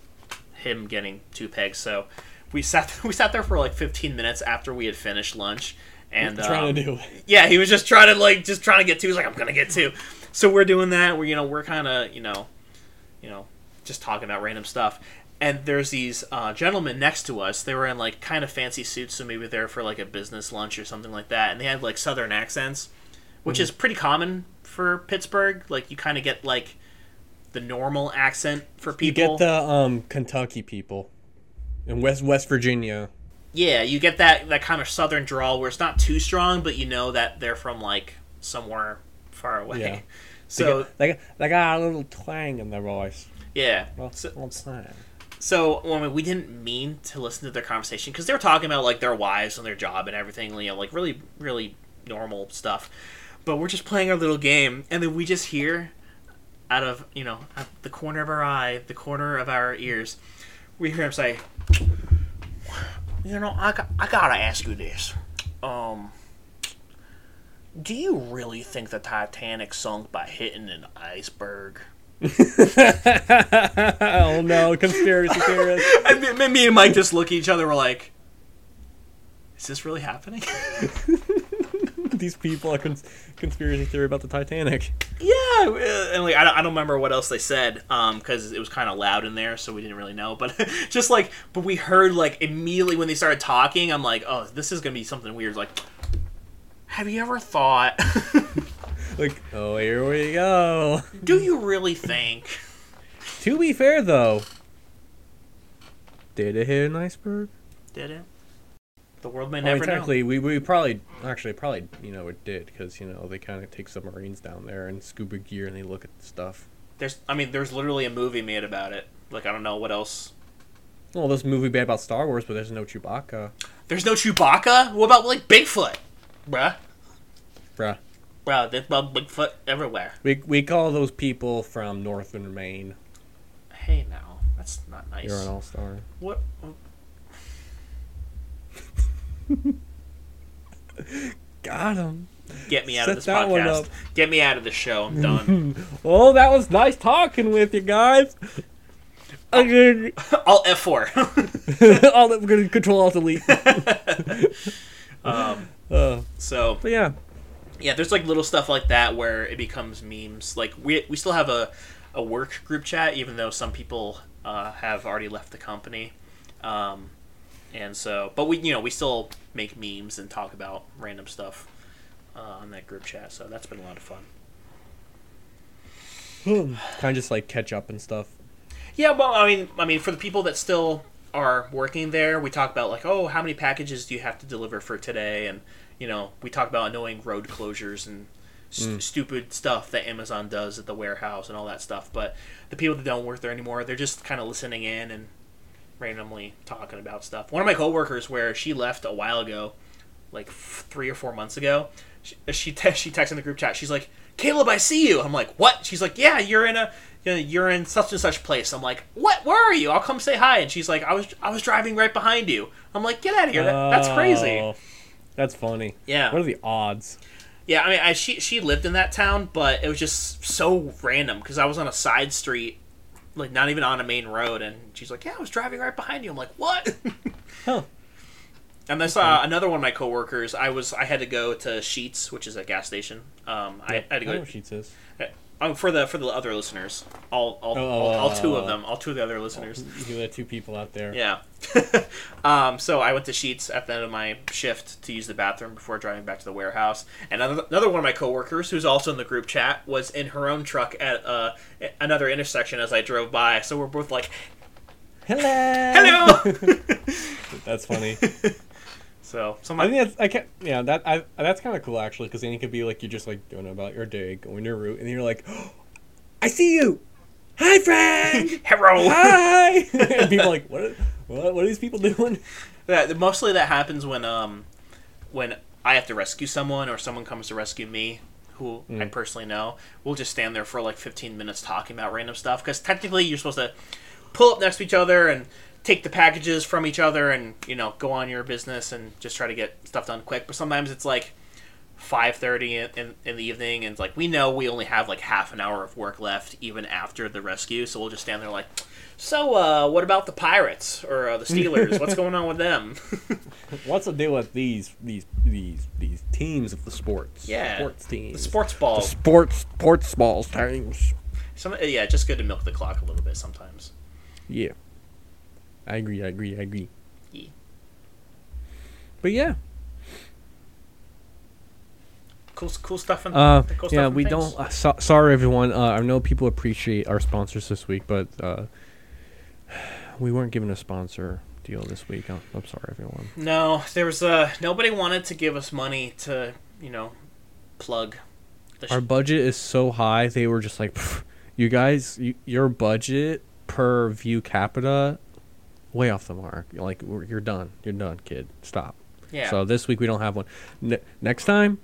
him getting two pegs. So we sat we sat there for like 15 minutes after we had finished lunch, and trying um, to do. yeah, he was just trying to like just trying to get two. He's like, I'm gonna get two. So we're doing that. We're you know we're kind of you know, you know, just talking about random stuff. And there's these uh, gentlemen next to us. They were in like kind of fancy suits, so maybe they're for like a business lunch or something like that. And they had like southern accents, which is pretty common for Pittsburgh. Like you kind of get like the normal accent for people. You get the um Kentucky people in West West Virginia. yeah, you get that that kind of southern drawl where it's not too strong, but you know that they're from like somewhere far away. Yeah. So they got, they got a little twang in their voice. yeah, Well, so, little twang. so well, I mean, we didn't mean to listen to their conversation because they were talking about like their wives and their job and everything, you know, like really, really normal stuff. But we're just playing our little game, and then we just hear out of you know at the corner of our eye, the corner of our ears, we hear him say, "You know, I got, I gotta ask you this. Um, do you really think the Titanic sunk by hitting an iceberg?" oh no, conspiracy theorist. And me, me and Mike just look at each other. We're like, "Is this really happening?" These people are cons- conspiracy theory about the Titanic. yeah, uh, and like I don't, I don't remember what else they said um, because it was kind of loud in there, so we didn't really know. But just like, but we heard like immediately when they started talking, I'm like, "Oh, this is gonna be something weird." Like, have you ever thought? Like, oh, here we go. do you really think? To be fair, though, did it hit an iceberg? Did it? The world may I mean, never know. technically, we, we probably actually probably you know it did because you know they kind of take submarines down there and scuba gear and they look at stuff. There's, I mean, there's literally a movie made about it. Like, I don't know what else. Well, this movie made about Star Wars, but there's no Chewbacca. There's no Chewbacca. What about like Bigfoot, bruh? Bruh. Bruh, there's about Bigfoot everywhere. We, we call those people from northern Maine. Hey, now that's not nice. You're an all star. What? Got him. Get me out Set of this podcast. Get me out of the show. I'm done. Oh, that was nice talking with you guys. I'll, I'll F four. I'll, I'm gonna control alt delete. um, Uh, so but yeah, yeah, there's like little stuff like that where it becomes memes. Like we we still have a a work group chat, even though some people uh, have already left the company. Um, and so, but we you know we still make memes and talk about random stuff uh, on that group chat. So that's been a lot of fun. kind of just like catch up and stuff. Yeah, well, I mean, I mean, for the people that still are working there, we talk about like, oh, how many packages do you have to deliver for today, and you know, we talk about annoying road closures and st- stupid stuff that Amazon does at the warehouse and all that stuff. But the people that don't work there anymore, they're just kind of listening in and randomly talking about stuff. One of my coworkers, where she left a while ago, like three or four months ago, she she, te- she texted in the group chat. She's like, "Caleb, I see you." I'm like, "What?" She's like, "Yeah, you're in a." You're in such and such place. I'm like, what? Where are you? I'll come say hi. And she's like, I was, I was driving right behind you. I'm like, get out of here. That, that's crazy. Oh, That's funny. Yeah. What are the odds? Yeah, I mean, I, she she lived in that town, but it was just so random because I was on a side street, like not even on a main road, and she's like, "Yeah, I was driving right behind you." I'm like, "What?" Huh. And I saw another one of my coworkers. I was I had to go to Sheetz, which is a gas station. Um, I, I had to go. I know what Sheetz is. Um, for the for the other listeners, all all, Oh, all, all two of uh, them, all two of the other listeners. You had two people out there. Yeah. um, so I went to Sheetz at the end of my shift to use the bathroom before driving back to the warehouse. And another, another one of my coworkers, who's also in the group chat, was in her own truck at uh, another intersection as I drove by. So we're both like, Hello. "Hello." That's funny. so I think that's I can yeah that I that's kind of cool actually because then you could be like you're just like doing about your day going your route and you're like oh, I see you hi friend hello. hi and people are like what are, what what are these people doing That mostly that happens when um when I have to rescue someone or someone comes to rescue me who I personally know. We'll just stand there for like 15 minutes talking about random stuff because technically you're supposed to pull up next to each other and take the packages from each other and you know go on your business and just try to get stuff done quick. But sometimes it's like 5:30 in, in, in the evening and it's like we know we only have like half an hour of work left even after the rescue, so we'll just stand there like. So, uh, what about the Pirates or uh, the Steelers? What's going on with them? what's the deal with these these these these teams of the sports Yeah. sports teams The sports ball. sports sports balls teams Some, yeah, just good to milk the clock a little bit sometimes. yeah I agree I agree I agree Yeah. but yeah Cool, cool stuff. In, Uh, cool yeah, stuff we don't. Uh, so, sorry, everyone. Uh, I know people appreciate our sponsors this week, but uh, we weren't given a sponsor deal this week. I'm, I'm sorry, everyone. No, there was uh nobody wanted to give us money to you know plug. The sh- Our budget is so high. They were just like, you guys, you, your budget per view capita, way off the mark. Like, we're, you're done. You're done, kid. Stop. yeah. So this week we don't have one. Ne- next time,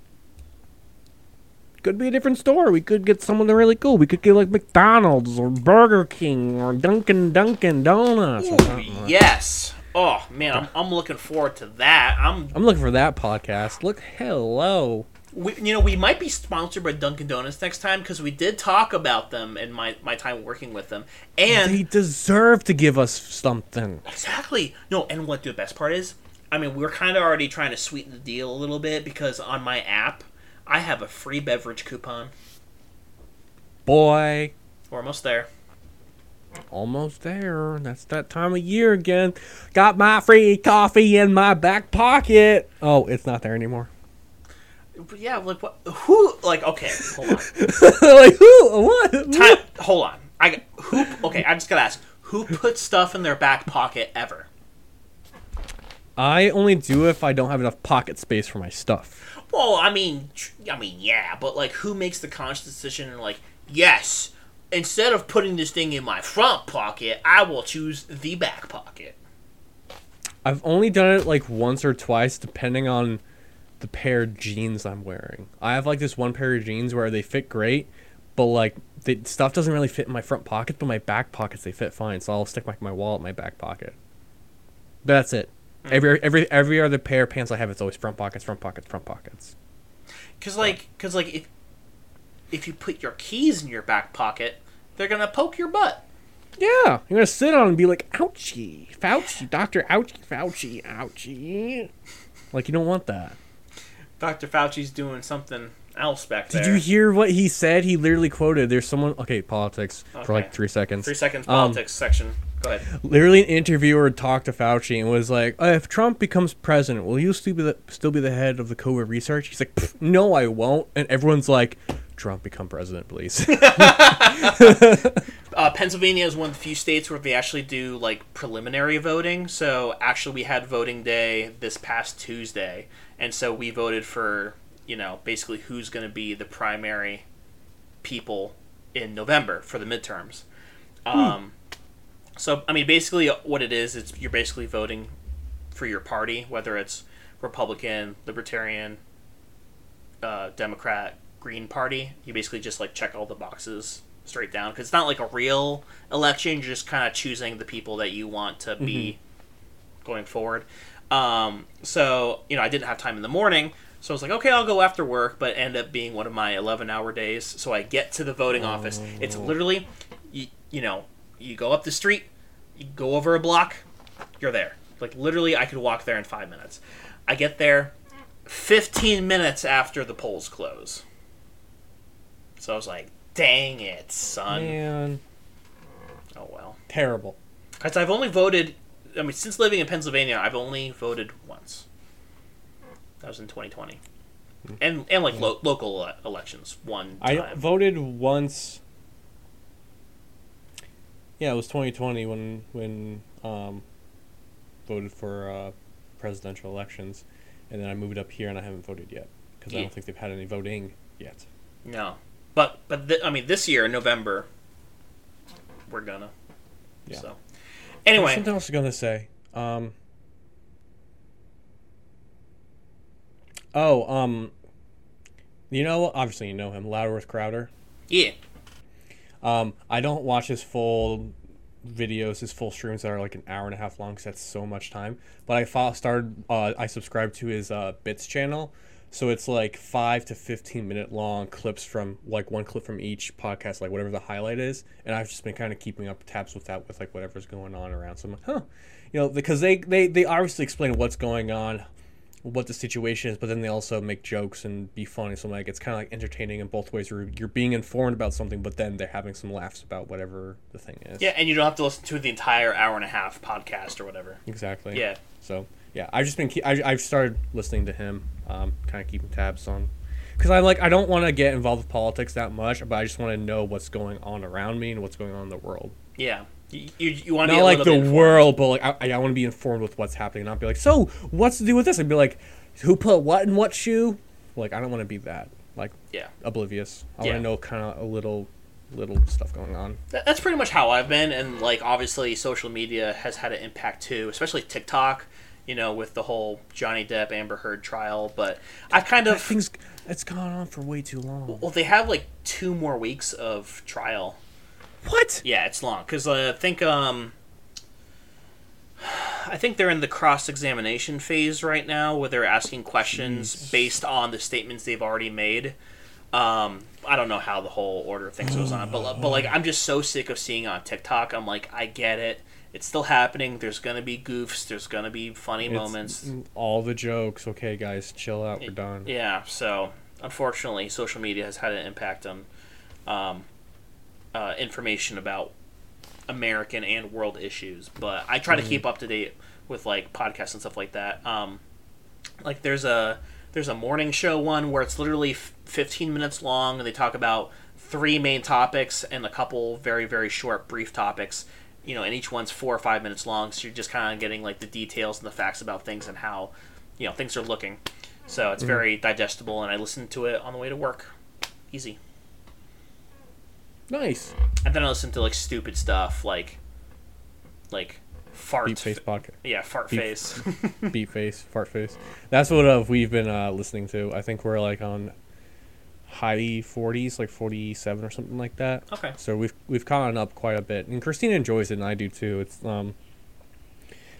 could be a different store. We could get someone really cool. We could get like McDonald's or Burger King or Dunkin' Dunkin' Donuts. Ooh, like- yes. Oh man, I'm, I'm looking forward to that. I'm I'm looking for that podcast. Look, hello. We, you know we might be sponsored by Dunkin' Donuts next time because we did talk about them in my my time working with them and They deserve to give us something. Exactly. No, and what the best part is, I mean, we're kind of already trying to sweeten the deal a little bit because on my app, I have a free beverage coupon. Boy, We're almost there. almost there. That's that time of year again. Got my free coffee in my back pocket. Oh, it's not there anymore. Yeah, like what? Who? Like okay, hold on. like who? What? Time. hold on. I who? Okay, I'm just gotta ask. Who puts stuff in their back pocket ever? I only do if I don't have enough pocket space for my stuff. Well, I mean, I mean, yeah, but like, who makes the conscious decision? And Like, yes, instead of putting this thing in my front pocket, I will choose the back pocket. I've only done it like once or twice, depending on the pair of jeans I'm wearing. I have like this one pair of jeans where they fit great, but like the stuff doesn't really fit in my front pockets, but my back pockets they fit fine. So I'll stick like my wallet in my back pocket. But that's it. Hmm. Every every every other pair of pants I have, it's always front pockets, front pockets, front pockets. Cause like, cause like, if if you put your keys in your back pocket, they're gonna poke your butt. Yeah, you're gonna sit on and be like, "Ouchie, Fauci, Doctor Ouchie, Fauci, ouchie." Like you don't want that. Doctor Fauci's doing something else back there. Did you hear what he said? He literally quoted. There's someone. Okay, politics for like three seconds. Three seconds Um, politics section. Go ahead. Literally, an interviewer talked to Fauci and was like, "Uh, "If Trump becomes president, will you still be the, still be the head of the COVID research?" He's like, "No, I won't." And everyone's like, "Trump become president, please." Uh, Pennsylvania is one of the few states where they actually do like preliminary voting. So actually, we had voting day this past Tuesday, and so we voted for you know basically who's going to be the primary people in November for the midterms. Um, so I mean, basically, what it is, it's you're basically voting for your party, whether it's Republican, Libertarian, uh, Democrat, Green Party. You basically just like check all the boxes straight down because it's not like a real election. You're just kind of choosing the people that you want to be going forward. Um, so you know, I didn't have time in the morning, so I was like, okay, I'll go after work. But end up being one of my 11 hour days. So I get to the voting office. It's literally, you, you know, you go up the street, you go over a block, you're there. Like literally, I could walk there in five minutes. I get there 15 minutes after the polls close. So I was like, Dang it, son. Man, Oh well. terrible. Because I've only voted. I mean, since living in Pennsylvania, I've only voted once. That was in 2020, and and like lo- local ele- elections one I voted once. Yeah, it was 2020 when when um, voted for uh, presidential elections, and then I moved up here and I haven't voted yet because I don't think they've had any voting yet. no, but but th- I mean, this year in November, we're gonna. Yeah. So, anyway, something else I was gonna say. Um. Oh, um. You know, obviously you know him, Louder with Crowder. yeah, Um, I don't watch his full videos, his full streams that are like an hour and a half long because that's so much time. But I started, uh, I subscribed to his uh, Bits channel, so it's like five to fifteen minute long clips from like one clip from each podcast, like whatever the highlight is. And I've just been kind of keeping up tabs with that, with like whatever's going on around. So I'm like, huh, you know, because they they they obviously explain what's going on what the situation is, but then they also make jokes and be funny. So like it's kind of like entertaining in both ways. You're, you're being informed about something, but then they're having some laughs about whatever the thing is. yeah, and you don't have to listen to the entire hour and a half podcast or whatever. exactly. Yeah, So yeah, I've just been ke- I, I've started listening to him, um, kind of keeping tabs on, because I like I don't want to get involved with politics that much, but I just want to know what's going on around me and what's going on in the world. yeah. You you, you want to Not like the world, but like I, I want to be informed with what's happening, not be like, so what's to do with this? I'd be like, who put what in what shoe? Like I don't want to be that like Yeah. oblivious. I Yeah. want to know kind of a little little stuff going on. That's pretty much how I've been, and like obviously social media has had an impact too, especially TikTok. You know, with the whole Johnny Depp Amber Heard trial, but I've kind That of thing's it's gone on for way too long. well, they have like two more weeks of trial. What? Yeah, it's long because uh, I think um, I think they're in the cross examination phase right now, where they're asking questions Jeez. based on the statements they've already made. Um, I don't know how the whole order of things goes on, but but like I'm just so sick of seeing on TikTok. I'm like, I get it. It's still happening. There's gonna be goofs. There's gonna be funny It's moments. all the jokes. Okay, guys, chill out. We're done. Yeah. So unfortunately, social media has had an impact on um, uh, information about American and world issues. But I try to keep up to date with like podcasts and stuff like that. Um, like there's a there's a morning show one where it's literally f- 15 minutes long and they talk about three main topics and a couple very very short brief topics you know and each one's four or five minutes long so you're just kind of getting like the details and the facts about things and how you know things are looking so it's very digestible and i listen to it on the way to work easy Nice. and then i listen to like stupid stuff like like fart Beat face podcast. yeah fart face Beat face. Fart face. That's what uh, we've been uh, listening to. I think we're like on high 40s, like 47 or something like that. okay So we've we've caught up quite a bit, and Christina enjoys it, and I do too. It's um,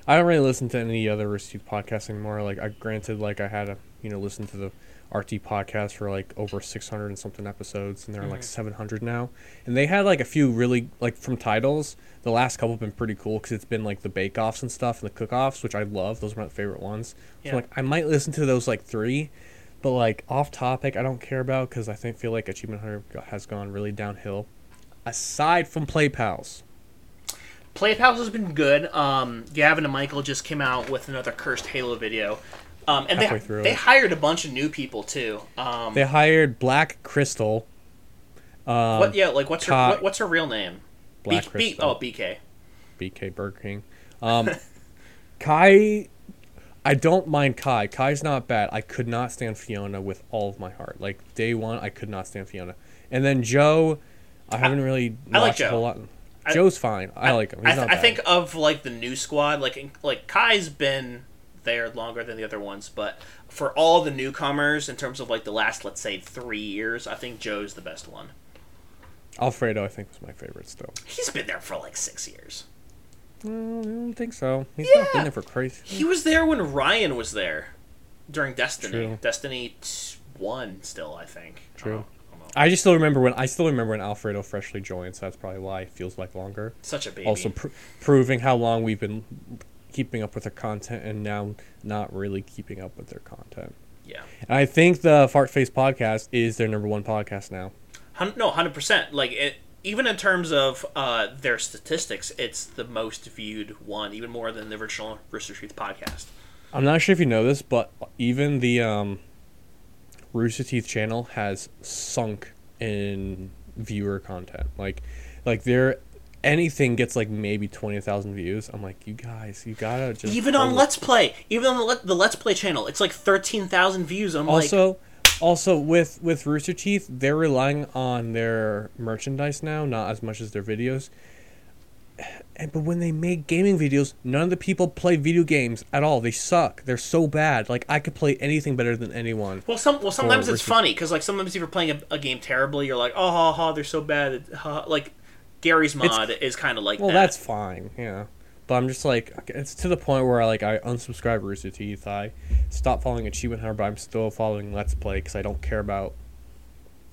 I don't really listen to any other Rooster Teeth podcasts anymore. Like I granted, like I had a you know listen to the RT podcast for like over six hundred and something episodes, and they're on like Mhm. seven hundred now. And they had like a few really like from titles. The last couple have been pretty cool because it's been like the bake offs and stuff and the cook offs, which I love. Those are my favorite ones. Yeah. So like I might listen to those like three, but like off topic, I don't care about because I think feel like Achievement Hunter has gone really downhill. Aside from Play Pals, Play Pals has been good. Um, Gavin and Michael just came out with another cursed Halo video, um, and Halfway they through they hired a bunch of new people too. Um, they hired Black Crystal. Um, what? Yeah, like what's her what, what's her real name? Black B, B, Crystal. oh, BK. BK Burger King. Um, Kai, I don't mind Kai. Kai's not bad. I could not stand Fiona with all of my heart. Like day one, I could not stand Fiona. And then Joe, I haven't really I like watched a Joe. whole lot. I- Joe's fine. I, like him. He's I, th- not I think of like the new squad, like like Kai's been there longer than the other ones, but for all the newcomers in terms of like the last let's say three years, I think Joe's the best one. Alfredo, I think was my favorite still. He's been there for like six years. Mm, I don't think so. He's not Yeah. been there for crazy. He was there when Ryan was there during Destiny. True. Destiny one still, I think. True. I. I just still remember when I still remember when Alfredo freshly joined, so that's probably why it feels like longer. Such a baby. Also, pr- proving how long we've been keeping up with their content and now not really keeping up with their content. yeah. And I think the Fart Face podcast is their number one podcast now. No, hundred percent. Like it, even in terms of uh, their statistics, it's the most viewed one, even more than the original Rooster Teeth podcast. I'm not sure if you know this, but even the um, Rooster Teeth channel has sunk in viewer content. Like, like there, anything gets like maybe twenty thousand views. I'm like, you guys, you gotta just Even on. Let's Play, even on the, Let- the Let's Play channel, it's like thirteen thousand views. I'm like, Also, with with Rooster Teeth, they're relying on their merchandise now, not as much as their videos. And but when they make gaming videos, none of the people play video games at all. They suck. They're so bad. Like I could play anything better than anyone. Well, some well sometimes it's Rooster- funny because like sometimes if you're playing a, a game terribly, you're like, oh, ha, ha, they're so bad. Ha, like Garry's Mod is kind of like Well, that. that's fine. Yeah. But I'm just like it's to the point where I like I unsubscribe Rooster Teeth. I stop following Achievement Hunter, but I'm still following Let's Play because I don't care about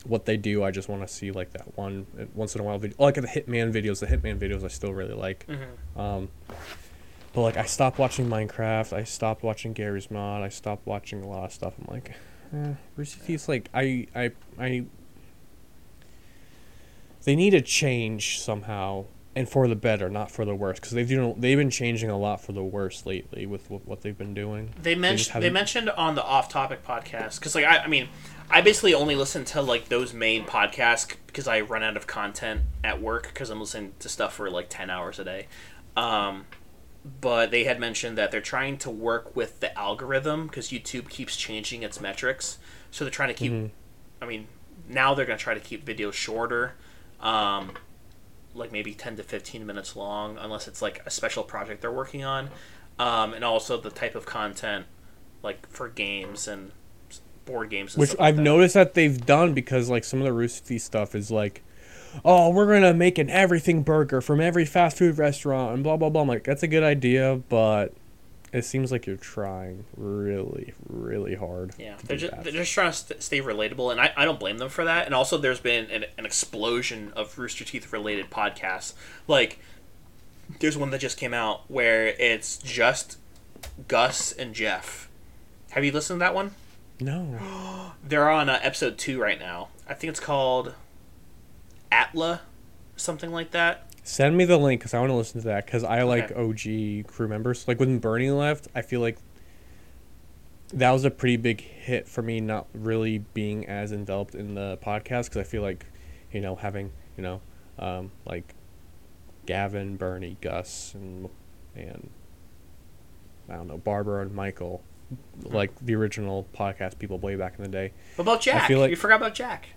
what they do. I just want to see like that one uh, once in a while video. Like the Hitman videos. The Hitman videos I still really like. Um, but like I stopped watching Minecraft. I stopped watching Garry's Mod. I stopped watching a lot of stuff. I'm like, eh, Rooster Teeth's like I I I. They need to change somehow, and for the better, not for the worse, because they've you know, they've been changing a lot for the worse lately with, with what they've been doing. They mentioned they haven't- mentioned on the off topic podcast because like I, I mean I basically only listen to like those main podcasts because I run out of content at work because I'm listening to stuff for like ten hours a day. Um, but they had mentioned that they're trying to work with the algorithm because YouTube keeps changing its metrics, so they're trying to keep. I mean, now they're going to try to keep videos shorter. Um, like maybe 10 to 15 minutes long unless it's like a special project they're working on um, and also the type of content like for games and board games and Which stuff like I've that. noticed that they've done because like some of the Rooster Teeth stuff is like, oh, we're gonna make an everything burger from every fast food restaurant and blah blah blah. I'm like, that's a good idea, but it seems like you're trying really, really hard. yeah to they're just, that. they're just trying to st- stay relatable and I, I don't blame them for that and also there's been an, an explosion of rooster teeth related podcasts like there's one that just came out where it's just gus and jeff have you listened to that one No. They're on uh, episode two right now. I think it's called Atla, something like that. Send me the link because I want to listen to that because I like Okay. OG crew members. Like when Bernie left, I feel like that was a pretty big hit for me. Not really being as enveloped in the podcast because I feel like, you know, having you know, um, like Gavin, Bernie, Gus, and and I don't know Barbara and Michael, like the original podcast people way back in the day. What about Jack? feel like- you forgot about Jack.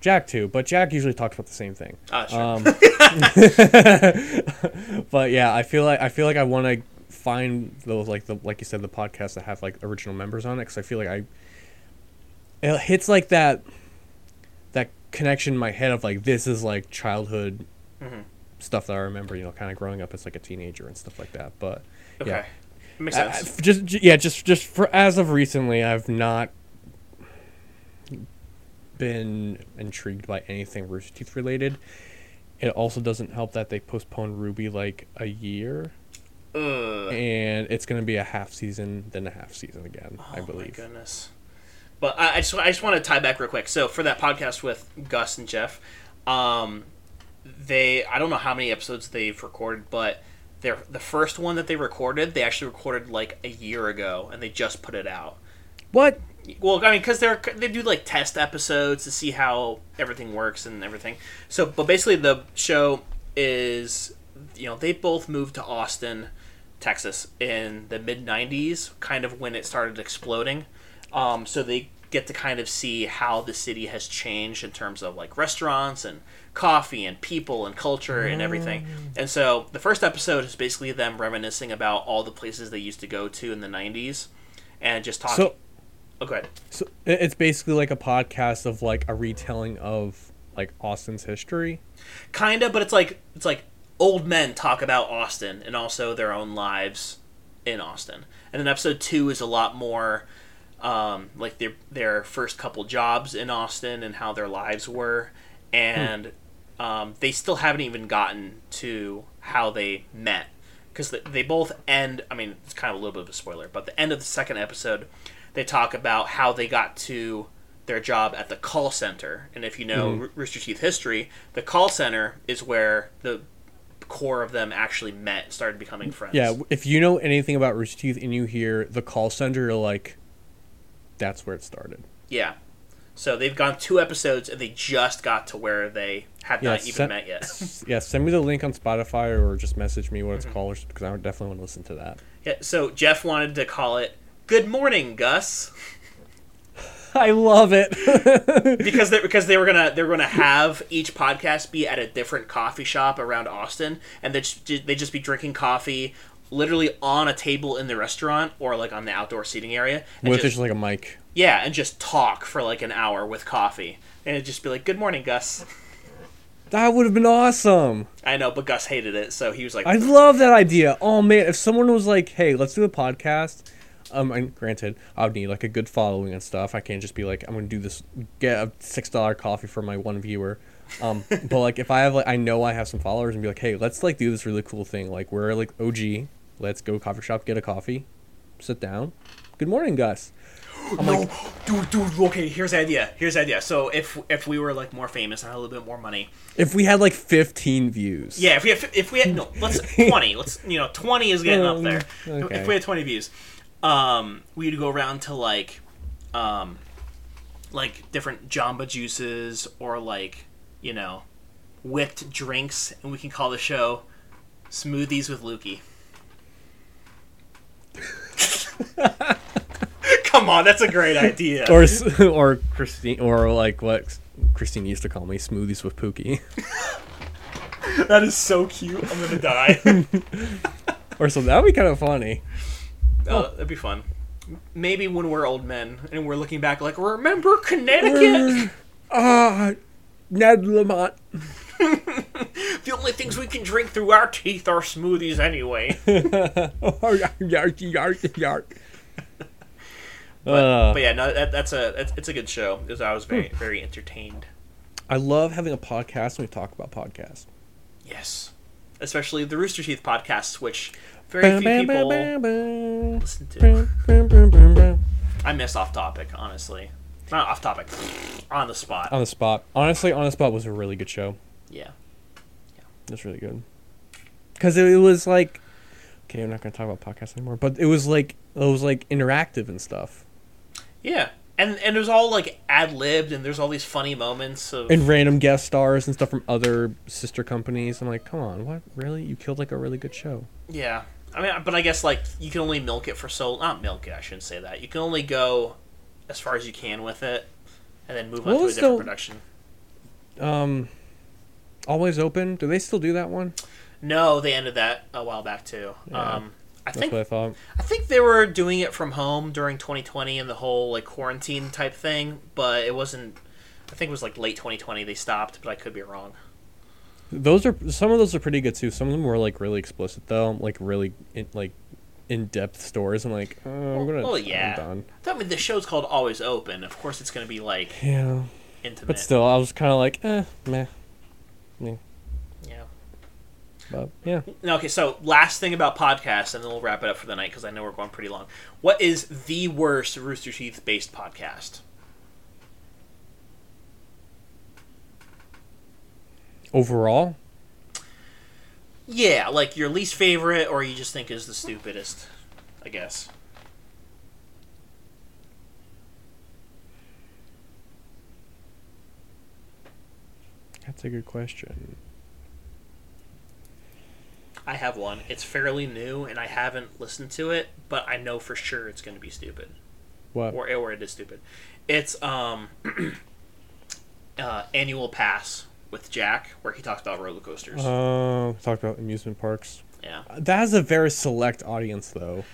Jack too, but Jack usually talks about the same thing. Oh, sure. Um, but yeah, I feel like I feel like I want to find those like the like you said the podcasts that have like original members on it because I feel like I it hits like that that connection in my head of like this is like childhood Mhm. stuff that I remember you know kind of growing up as like a teenager and stuff like that. But okay, yeah, makes sense. just yeah, just just for as of recently, I've not been intrigued by anything Rooster Teeth related. It also doesn't help that they postponed RWBY like a year, Ugh. and it's going to be a half season, then a half season again, I believe. Oh my believe. goodness. But I, I just I just want to tie back real quick. So for that podcast with Gus and Jeff, um, they I don't know how many episodes they've recorded, but they're the first one that they recorded, they actually recorded like a year ago, and they just put it out. What? Well, I mean, because they're they do like test episodes to see how everything works and everything. So, but basically, the show is you know they both moved to Austin, Texas in the mid '90s, kind of when it started exploding. Um, so they get to kind of see how the city has changed in terms of like restaurants and coffee and people and culture and everything. And so the first episode is basically them reminiscing about all the places they used to go to in the '90s, and just talking. So, ahead. so it's basically like a podcast of like a retelling of like Austin's history. kind of but it's like it's like old men talk about austin and also their own lives in austin and then episode two is a lot more um, like their their first couple jobs in austin and how their lives were and um, they still haven't even gotten to how they met because they both end i mean it's kind of a little bit of a spoiler but the end of the second episode they talk about how they got to their job at the call center. And if you know mm-hmm. Ro- Rooster Teeth history, the call center is where the core of them actually met started becoming friends. Yeah, if you know anything about Rooster Teeth and you hear the call center, you're like, that's where it started. Yeah. So they've gone two episodes and they just got to where they have Yeah, not even met yet. yeah, send me the link on Spotify or just message me what it's mm-hmm. called because I would definitely want to listen to that. Yeah, so Jeff wanted to call it "Good Morning, Gus," I love it. because they because they were gonna they were gonna have each podcast be at a different coffee shop around Austin, and they just they just be drinking coffee literally on a table in the restaurant or like on the outdoor seating area, and With just, just like a mic. yeah, and just talk for like an hour with coffee, and it'd just be like "Good morning, Gus." That would have been awesome. I know, but Gus hated it, so he was like, I love that idea. Oh man, if someone was like, "Hey, let's do a podcast," um, and granted, I would need like a good following and stuff. I can't just be like, "I'm gonna do this, get a six dollar coffee for my one viewer." Um, but like, if I have like, I know I have some followers, and be like, "Hey, let's like do this really cool thing. Like, we're like OG. Let's go coffee shop, get a coffee, sit down. Good morning, Gus." I'm no, like, dude, dude. Okay, here's the idea. Here's the idea. So if if we were like more famous and had a little bit more money, if we had like 15 views, yeah. If we had, if we had no, let's twenty. Let's you know, twenty is getting up there. Okay. If we had twenty views, um, we'd go around to like, um, like different Jamba juices or like you know, whipped drinks, and we can call the show "Smoothies with Lukey." Come on, that's a great idea. or or Christine, or like what Christine used to call me, smoothies with Pookie. That is so cute. I'm gonna die. or so That would be kind of funny. Oh, that'd be fun. Maybe when we're old men and we're looking back, like, remember Connecticut? Ah, Ned Lamont. the only things we can drink through our teeth are smoothies anyway. Oh, yark, yark, yark. Uh, But yeah, no, that, that's a that's, it's a good show. Because I was very very entertained. I love having a podcast when we talk about podcasts. Yes, especially the Rooster Teeth podcasts, which very few people listen to. I miss off topic, honestly. Not off topic, on the spot. On the spot. Honestly, on the spot was a really good show. Yeah. It was really good. Because it, it was like, okay, I'm not gonna talk about podcasts anymore. But it was like it was like interactive and stuff, Yeah. And and it was all like ad libbed, and there's all these funny moments of and random guest stars and stuff from other sister companies. I'm like, come on, what? Really? You killed like a really good show. Yeah, I mean, but I guess like you can only milk it for so not milk it. I shouldn't say that. You can only go as far as you can with it, and then move on to a different the- production. Um, always open. Do they still do that one? No, they ended that a while back too. Yeah, um, I think what I thought. I think they were doing it from home during 2020 and the whole like quarantine type thing, but it wasn't. I think it was like late 2020 they stopped, but I could be wrong. Those are some of those are pretty good too. Some of them were like really explicit though, like really in, like in depth stories. I'm like, oh, I'm gonna. well, I'm yeah. done. I mean, the show's called Always Open. Of course, it's going to be like Yeah, intimate. but still, I was kind of like, eh, meh, meh. yeah. But yeah, No, Okay, so last thing about podcasts, and then we'll wrap it up for the night because I know we're going pretty long. What is the worst Rooster Teeth based podcast? Overall, Yeah, like your least favorite, or you just think is the stupidest. I guess. that's a good question. I have one. It's fairly new, and I haven't listened to it, but I know for sure it's going to be stupid, What? or or it is stupid. It's um, uh, annual pass with Jack, where he talks about roller coasters. Uh, talk about amusement parks. yeah. That has a very select audience though.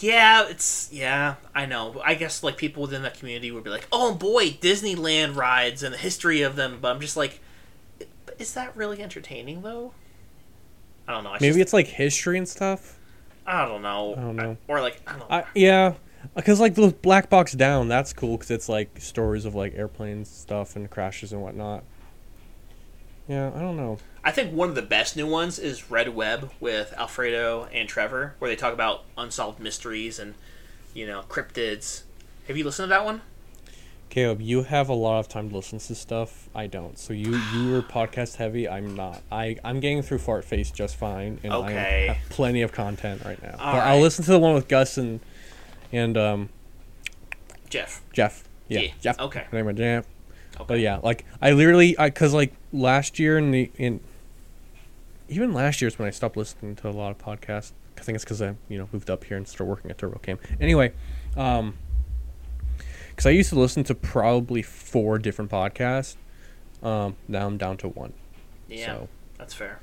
Yeah, it's yeah, I know. I guess like people within that community would be like, "Oh boy, Disneyland rides and the history of them," but I'm just like, is that really entertaining though? I don't know. I Maybe just, it's like history and stuff. I don't know. I don't know. or like I don't know. I yeah, because like the black box down, that's cool because it's like stories of like airplanes stuff and crashes and whatnot. Yeah, I don't know. I think one of the best new ones is Red Web with Alfredo and Trevor, where they talk about unsolved mysteries and you know cryptids. Have you listened to that one? Caleb, you have a lot of time to listen to stuff. I don't. So you you are podcast heavy. I'm not. I I'm getting through Fart Face just fine, and Okay. I have plenty of content right now. All but I'll listen to the one with Gus and and um Jeff. Jeff. Yeah, Yeah, Jeff. okay. Anyway, Jeff. Okay. But yeah, like I literally, I cause like last year in the in even last year year's when I stopped listening to a lot of podcasts. I think it's because I you know moved up here and started working at TurboCam. Anyway, um, because I used to listen to probably four different podcasts. Um, now I'm down to one. Yeah, So, that's fair.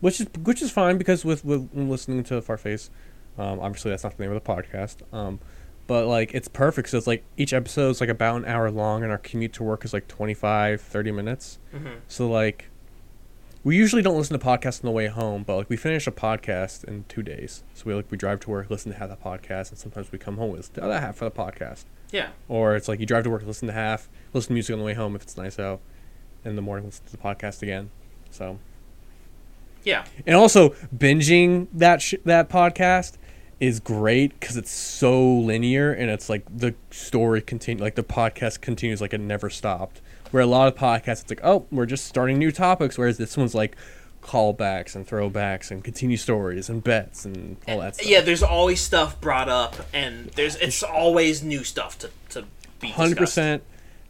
which is which is fine because with with listening to Farface, um, obviously that's not the name of the podcast. Um, but like it's perfect. So it's like each episode is like about an hour long, and our commute to work is like 25, 30 minutes. hmm So like, we usually don't listen to podcasts on the way home, but like we finish a podcast in two days. So we like we drive to work, listen to half the podcast, and sometimes we come home with the other half of the podcast. Yeah. Or it's like you drive to work, listen to half, listen to music on the way home if it's nice out. In the morning, listen to the podcast again. So Yeah. and also binging that sh- that podcast is great because it's so linear and it's like the story continue like the podcast continues like it never stopped. Where a lot of podcasts, it's like oh we're just starting new topics, whereas this one's like callbacks and throwbacks and continue stories and bets and all that stuff. Yeah, there's always stuff brought up, and there's it's always new stuff to to be hundred discussed. percent,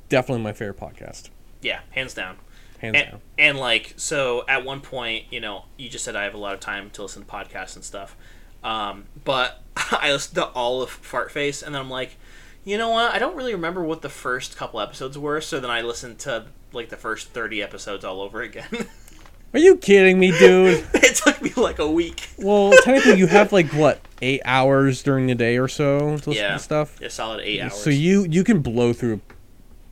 definitely my favorite podcast, Yeah, hands down. hands And, down. and like so, at one point, you know, you just said I have a lot of time to listen to podcasts and stuff, um, but I listened to all of Fart Face, and then I'm like, you know what? I don't really remember what the first couple episodes were, so then I listened to like the first thirty episodes all over again. Are you kidding me, dude? it took me like a week. well, technically, you have like what eight hours during the day or so to listen Yeah. to stuff. Yeah, solid eight hours. So you you can blow through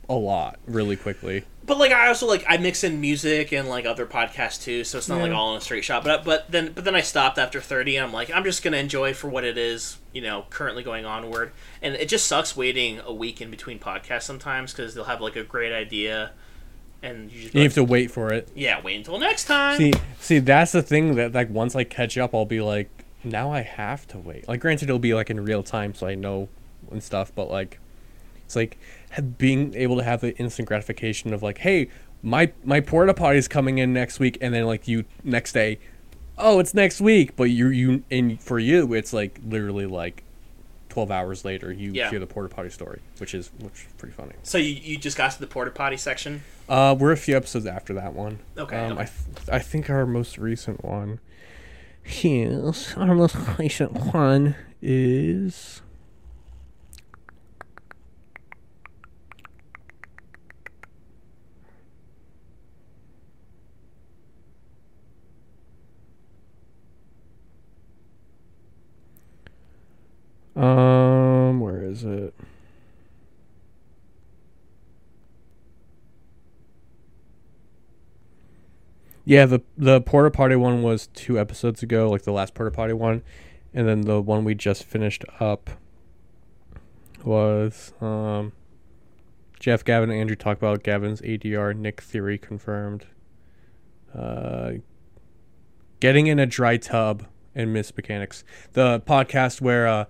a lot really quickly. But like I also like I mix in music and like other podcasts too, so it's not like all in a straight shot. But but then but then I stopped after thirty, and I'm like I'm just gonna enjoy for what it is, you know, currently going onward. And it just sucks waiting a week in between podcasts sometimes because they'll have like a great idea, and you just You have to wait for it. yeah wait until next time. See, see, that's the thing that like once I catch up, I'll be like, now I have to wait. Like, granted, it'll be like in real time, so I know and stuff. But like, it's like being able to have the instant gratification of like, hey, my my porta potty is coming in next week, and then like you next day, oh, it's next week. But you you and for you, it's like literally like. 12 hours later you Yeah. hear the porta potty story which is which is pretty funny So you, you just got to the porta potty section. uh, we're a few episodes after that one. Okay, Um. I th- I think our most recent one. Yes, our most recent one is. Um, where is it? Yeah, the the porta potty one was two episodes ago, like the last porta potty one, and then the one we just finished up was um, Jeff, Gavin, and Andrew talk about Gavin's ADR Nick theory confirmed. Uh, getting in a dry tub and miss mechanics. The podcast where uh,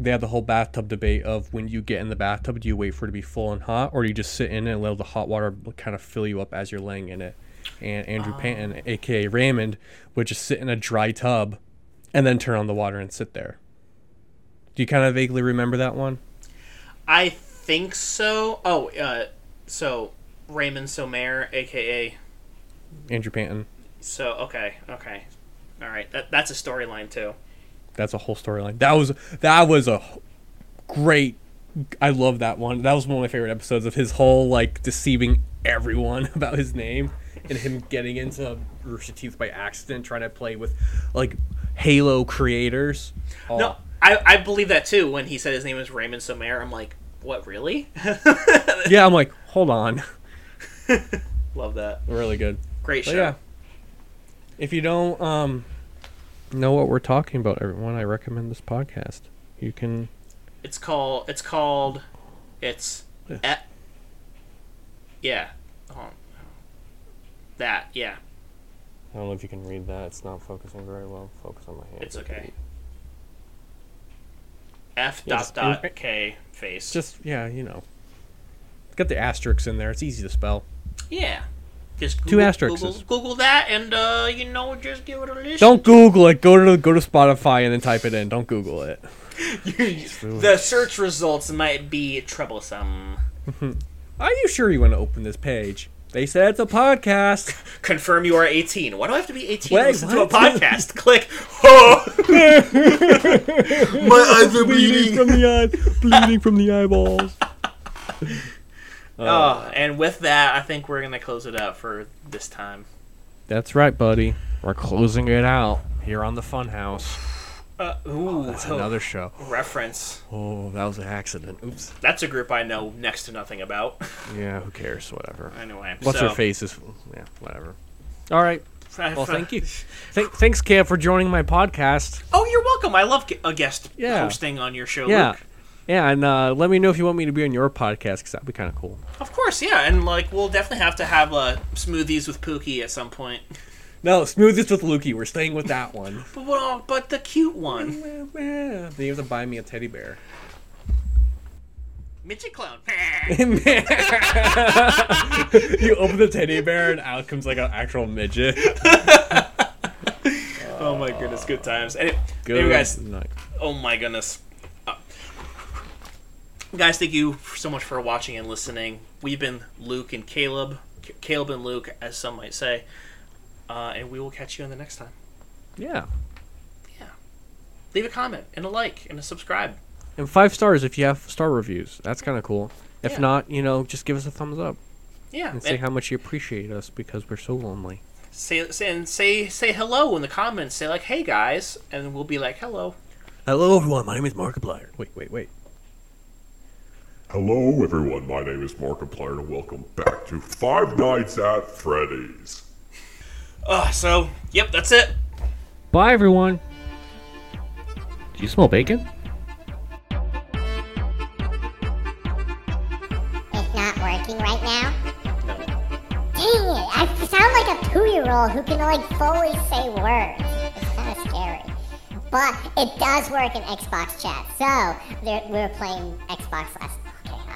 they have the whole bathtub debate of when you get in the bathtub, do you wait for it to be full and hot, or do you just sit in it and let the hot water kind of fill you up as you're laying in it? And Andrew Panton, aka Raymond, would just sit in a dry tub and then turn on the water and sit there. Do you kind of vaguely remember that one? I think so. Oh, uh, so Raymond Somer, aka Andrew Panton. so okay okay, all right that that's a storyline too. That's a whole storyline. That was that was a great. I love that one. That was one of my favorite episodes of his whole like deceiving everyone about his name and him getting into Rooster Teeth by accident, trying to play with like Halo creators. Oh, No, I, I believe that too. When he said his name was Raymond Somer, I'm like, what, really? yeah, I'm like, hold on, Love that. really good. Great But show. yeah, if you don't um know what we're talking about, everyone, I recommend this podcast. You can It's called. It's called. It's. Yeah. Yeah. Hold on. That. Yeah. I don't know if you can read that. It's not focusing very well. Focus on my hand. It's okay. F Yeah, dot dot K face. Just yeah, you know. Got the asterisks in there. It's easy to spell. Yeah. Just Google, Two asterisks. Google, Google that, and uh, you know, just give it a listen. Don't Google it. Go to go to Spotify and then type it in. Don't Google it. the search results might be troublesome. Are you sure you want to open this page? They said it's a podcast. Confirm you are 18. Why do I have to be 18 Wait, to listen to a podcast? Click. Oh, my eyes are bleeding bleeding. from the eye, bleeding from the eyeballs. Oh, and with that, I think we're gonna close it out for this time. That's right, buddy. We're closing it out here on the Funhouse. Uh, ooh, That's oh, another show. reference. Oh, that was an accident. Oops. That's a group I know next to nothing about. Yeah, who cares? Whatever. anyway, What's so, her face is yeah, whatever. All right. Well, thank you. Th- thanks, Cam, for joining my podcast. Oh, you're welcome. I love a guest Yeah. hosting on your show. Yeah. Luke. Yeah, and uh, let me know if you want me to be on your podcast because that'd be kind of cool. Of course, yeah, and like we'll definitely have to have uh, smoothies with Pookie at some point. No, smoothies with Lukey. We're staying with that one. But well, but the cute one, then you have to buy me a teddy bear. midget clown. you open the teddy bear and out comes like an actual midget. oh my goodness, good times. Anyway, Good anyway, guys, night. Oh my goodness. Guys, thank you so much for watching and listening. We've been Luke and Caleb, C- Caleb and Luke, as some might say, uh, and we will catch you in the next time. Yeah. Yeah. Leave a comment and a like and a subscribe. And five stars if you have star reviews. That's kind of cool. If Yeah. not, you know, just give us a thumbs up Yeah, and say and how much you appreciate us because we're so lonely. say, say and say say hello in the comments. Say like, "Hey guys," and we'll be like, "Hello." Hello, everyone. My name is Markiplier. Wait, wait, wait. Hello, everyone. My name is Markiplier, and welcome back to Five Nights at Freddy's. Uh, so yep, that's it. Bye, everyone. Do you smell bacon? It's not working right now? No. Dang it, I sound like a two-year-old who can like fully say words. It's kind of scary. But it does work in Xbox chat. So there, we were playing Xbox last.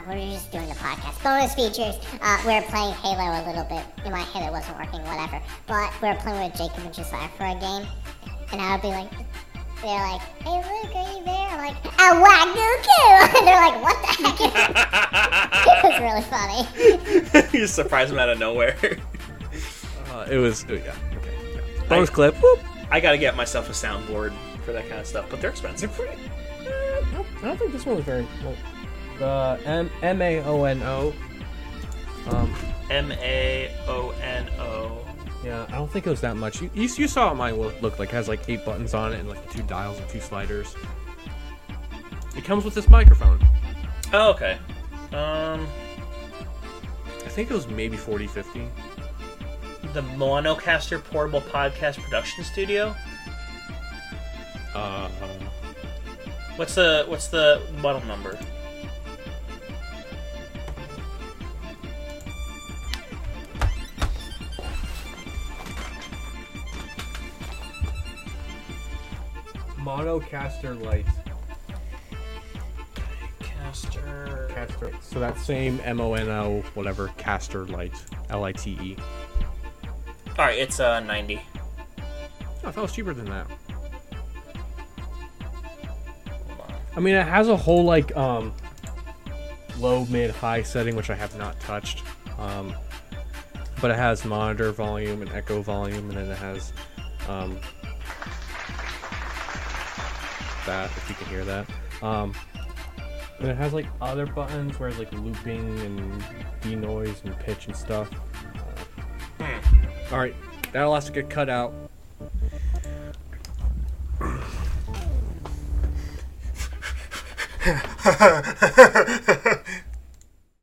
Okay, uh, we were just doing the podcast. Bonus features. Uh, we were playing Halo a little bit. And my Halo wasn't working, whatever. But we were playing with Jacob and Josiah for a game, and I would be like, they're like, "Hey Luke, are you there?" I'm like, "A wagyu And they're like, "What the heck?" it was really funny. you surprised them out of nowhere. Uh, it was, oh, yeah, okay. Yeah. Bonus clip. Whoop. I gotta get myself a soundboard for that kind of stuff, but they're expensive. I don't, I don't think this one was very. Well, the M M A O N O. Um, M A O N O. yeah, I don't think it was that much. You, you, you saw what mine look, like. It has like eight buttons on it and like two dials and two sliders. It comes with this microphone. Oh, okay. Um, I think it was maybe 40, 50. the Monocaster Portable Podcast Production Studio. Uh, What's the what's the model number? Monocaster light. Caster. Caster. So that same M O N O whatever caster light. L I T E. All right, it's uh ninety. Oh, I thought it was cheaper than that. I mean, it has a whole like um low, mid, high setting, which I have not touched. Um, but it has monitor volume and echo volume, and then it has um, that if you can hear that. Um, and it has like other buttons where it's like looping and denoise and pitch and stuff. Uh, all right, that'll have to get cut out.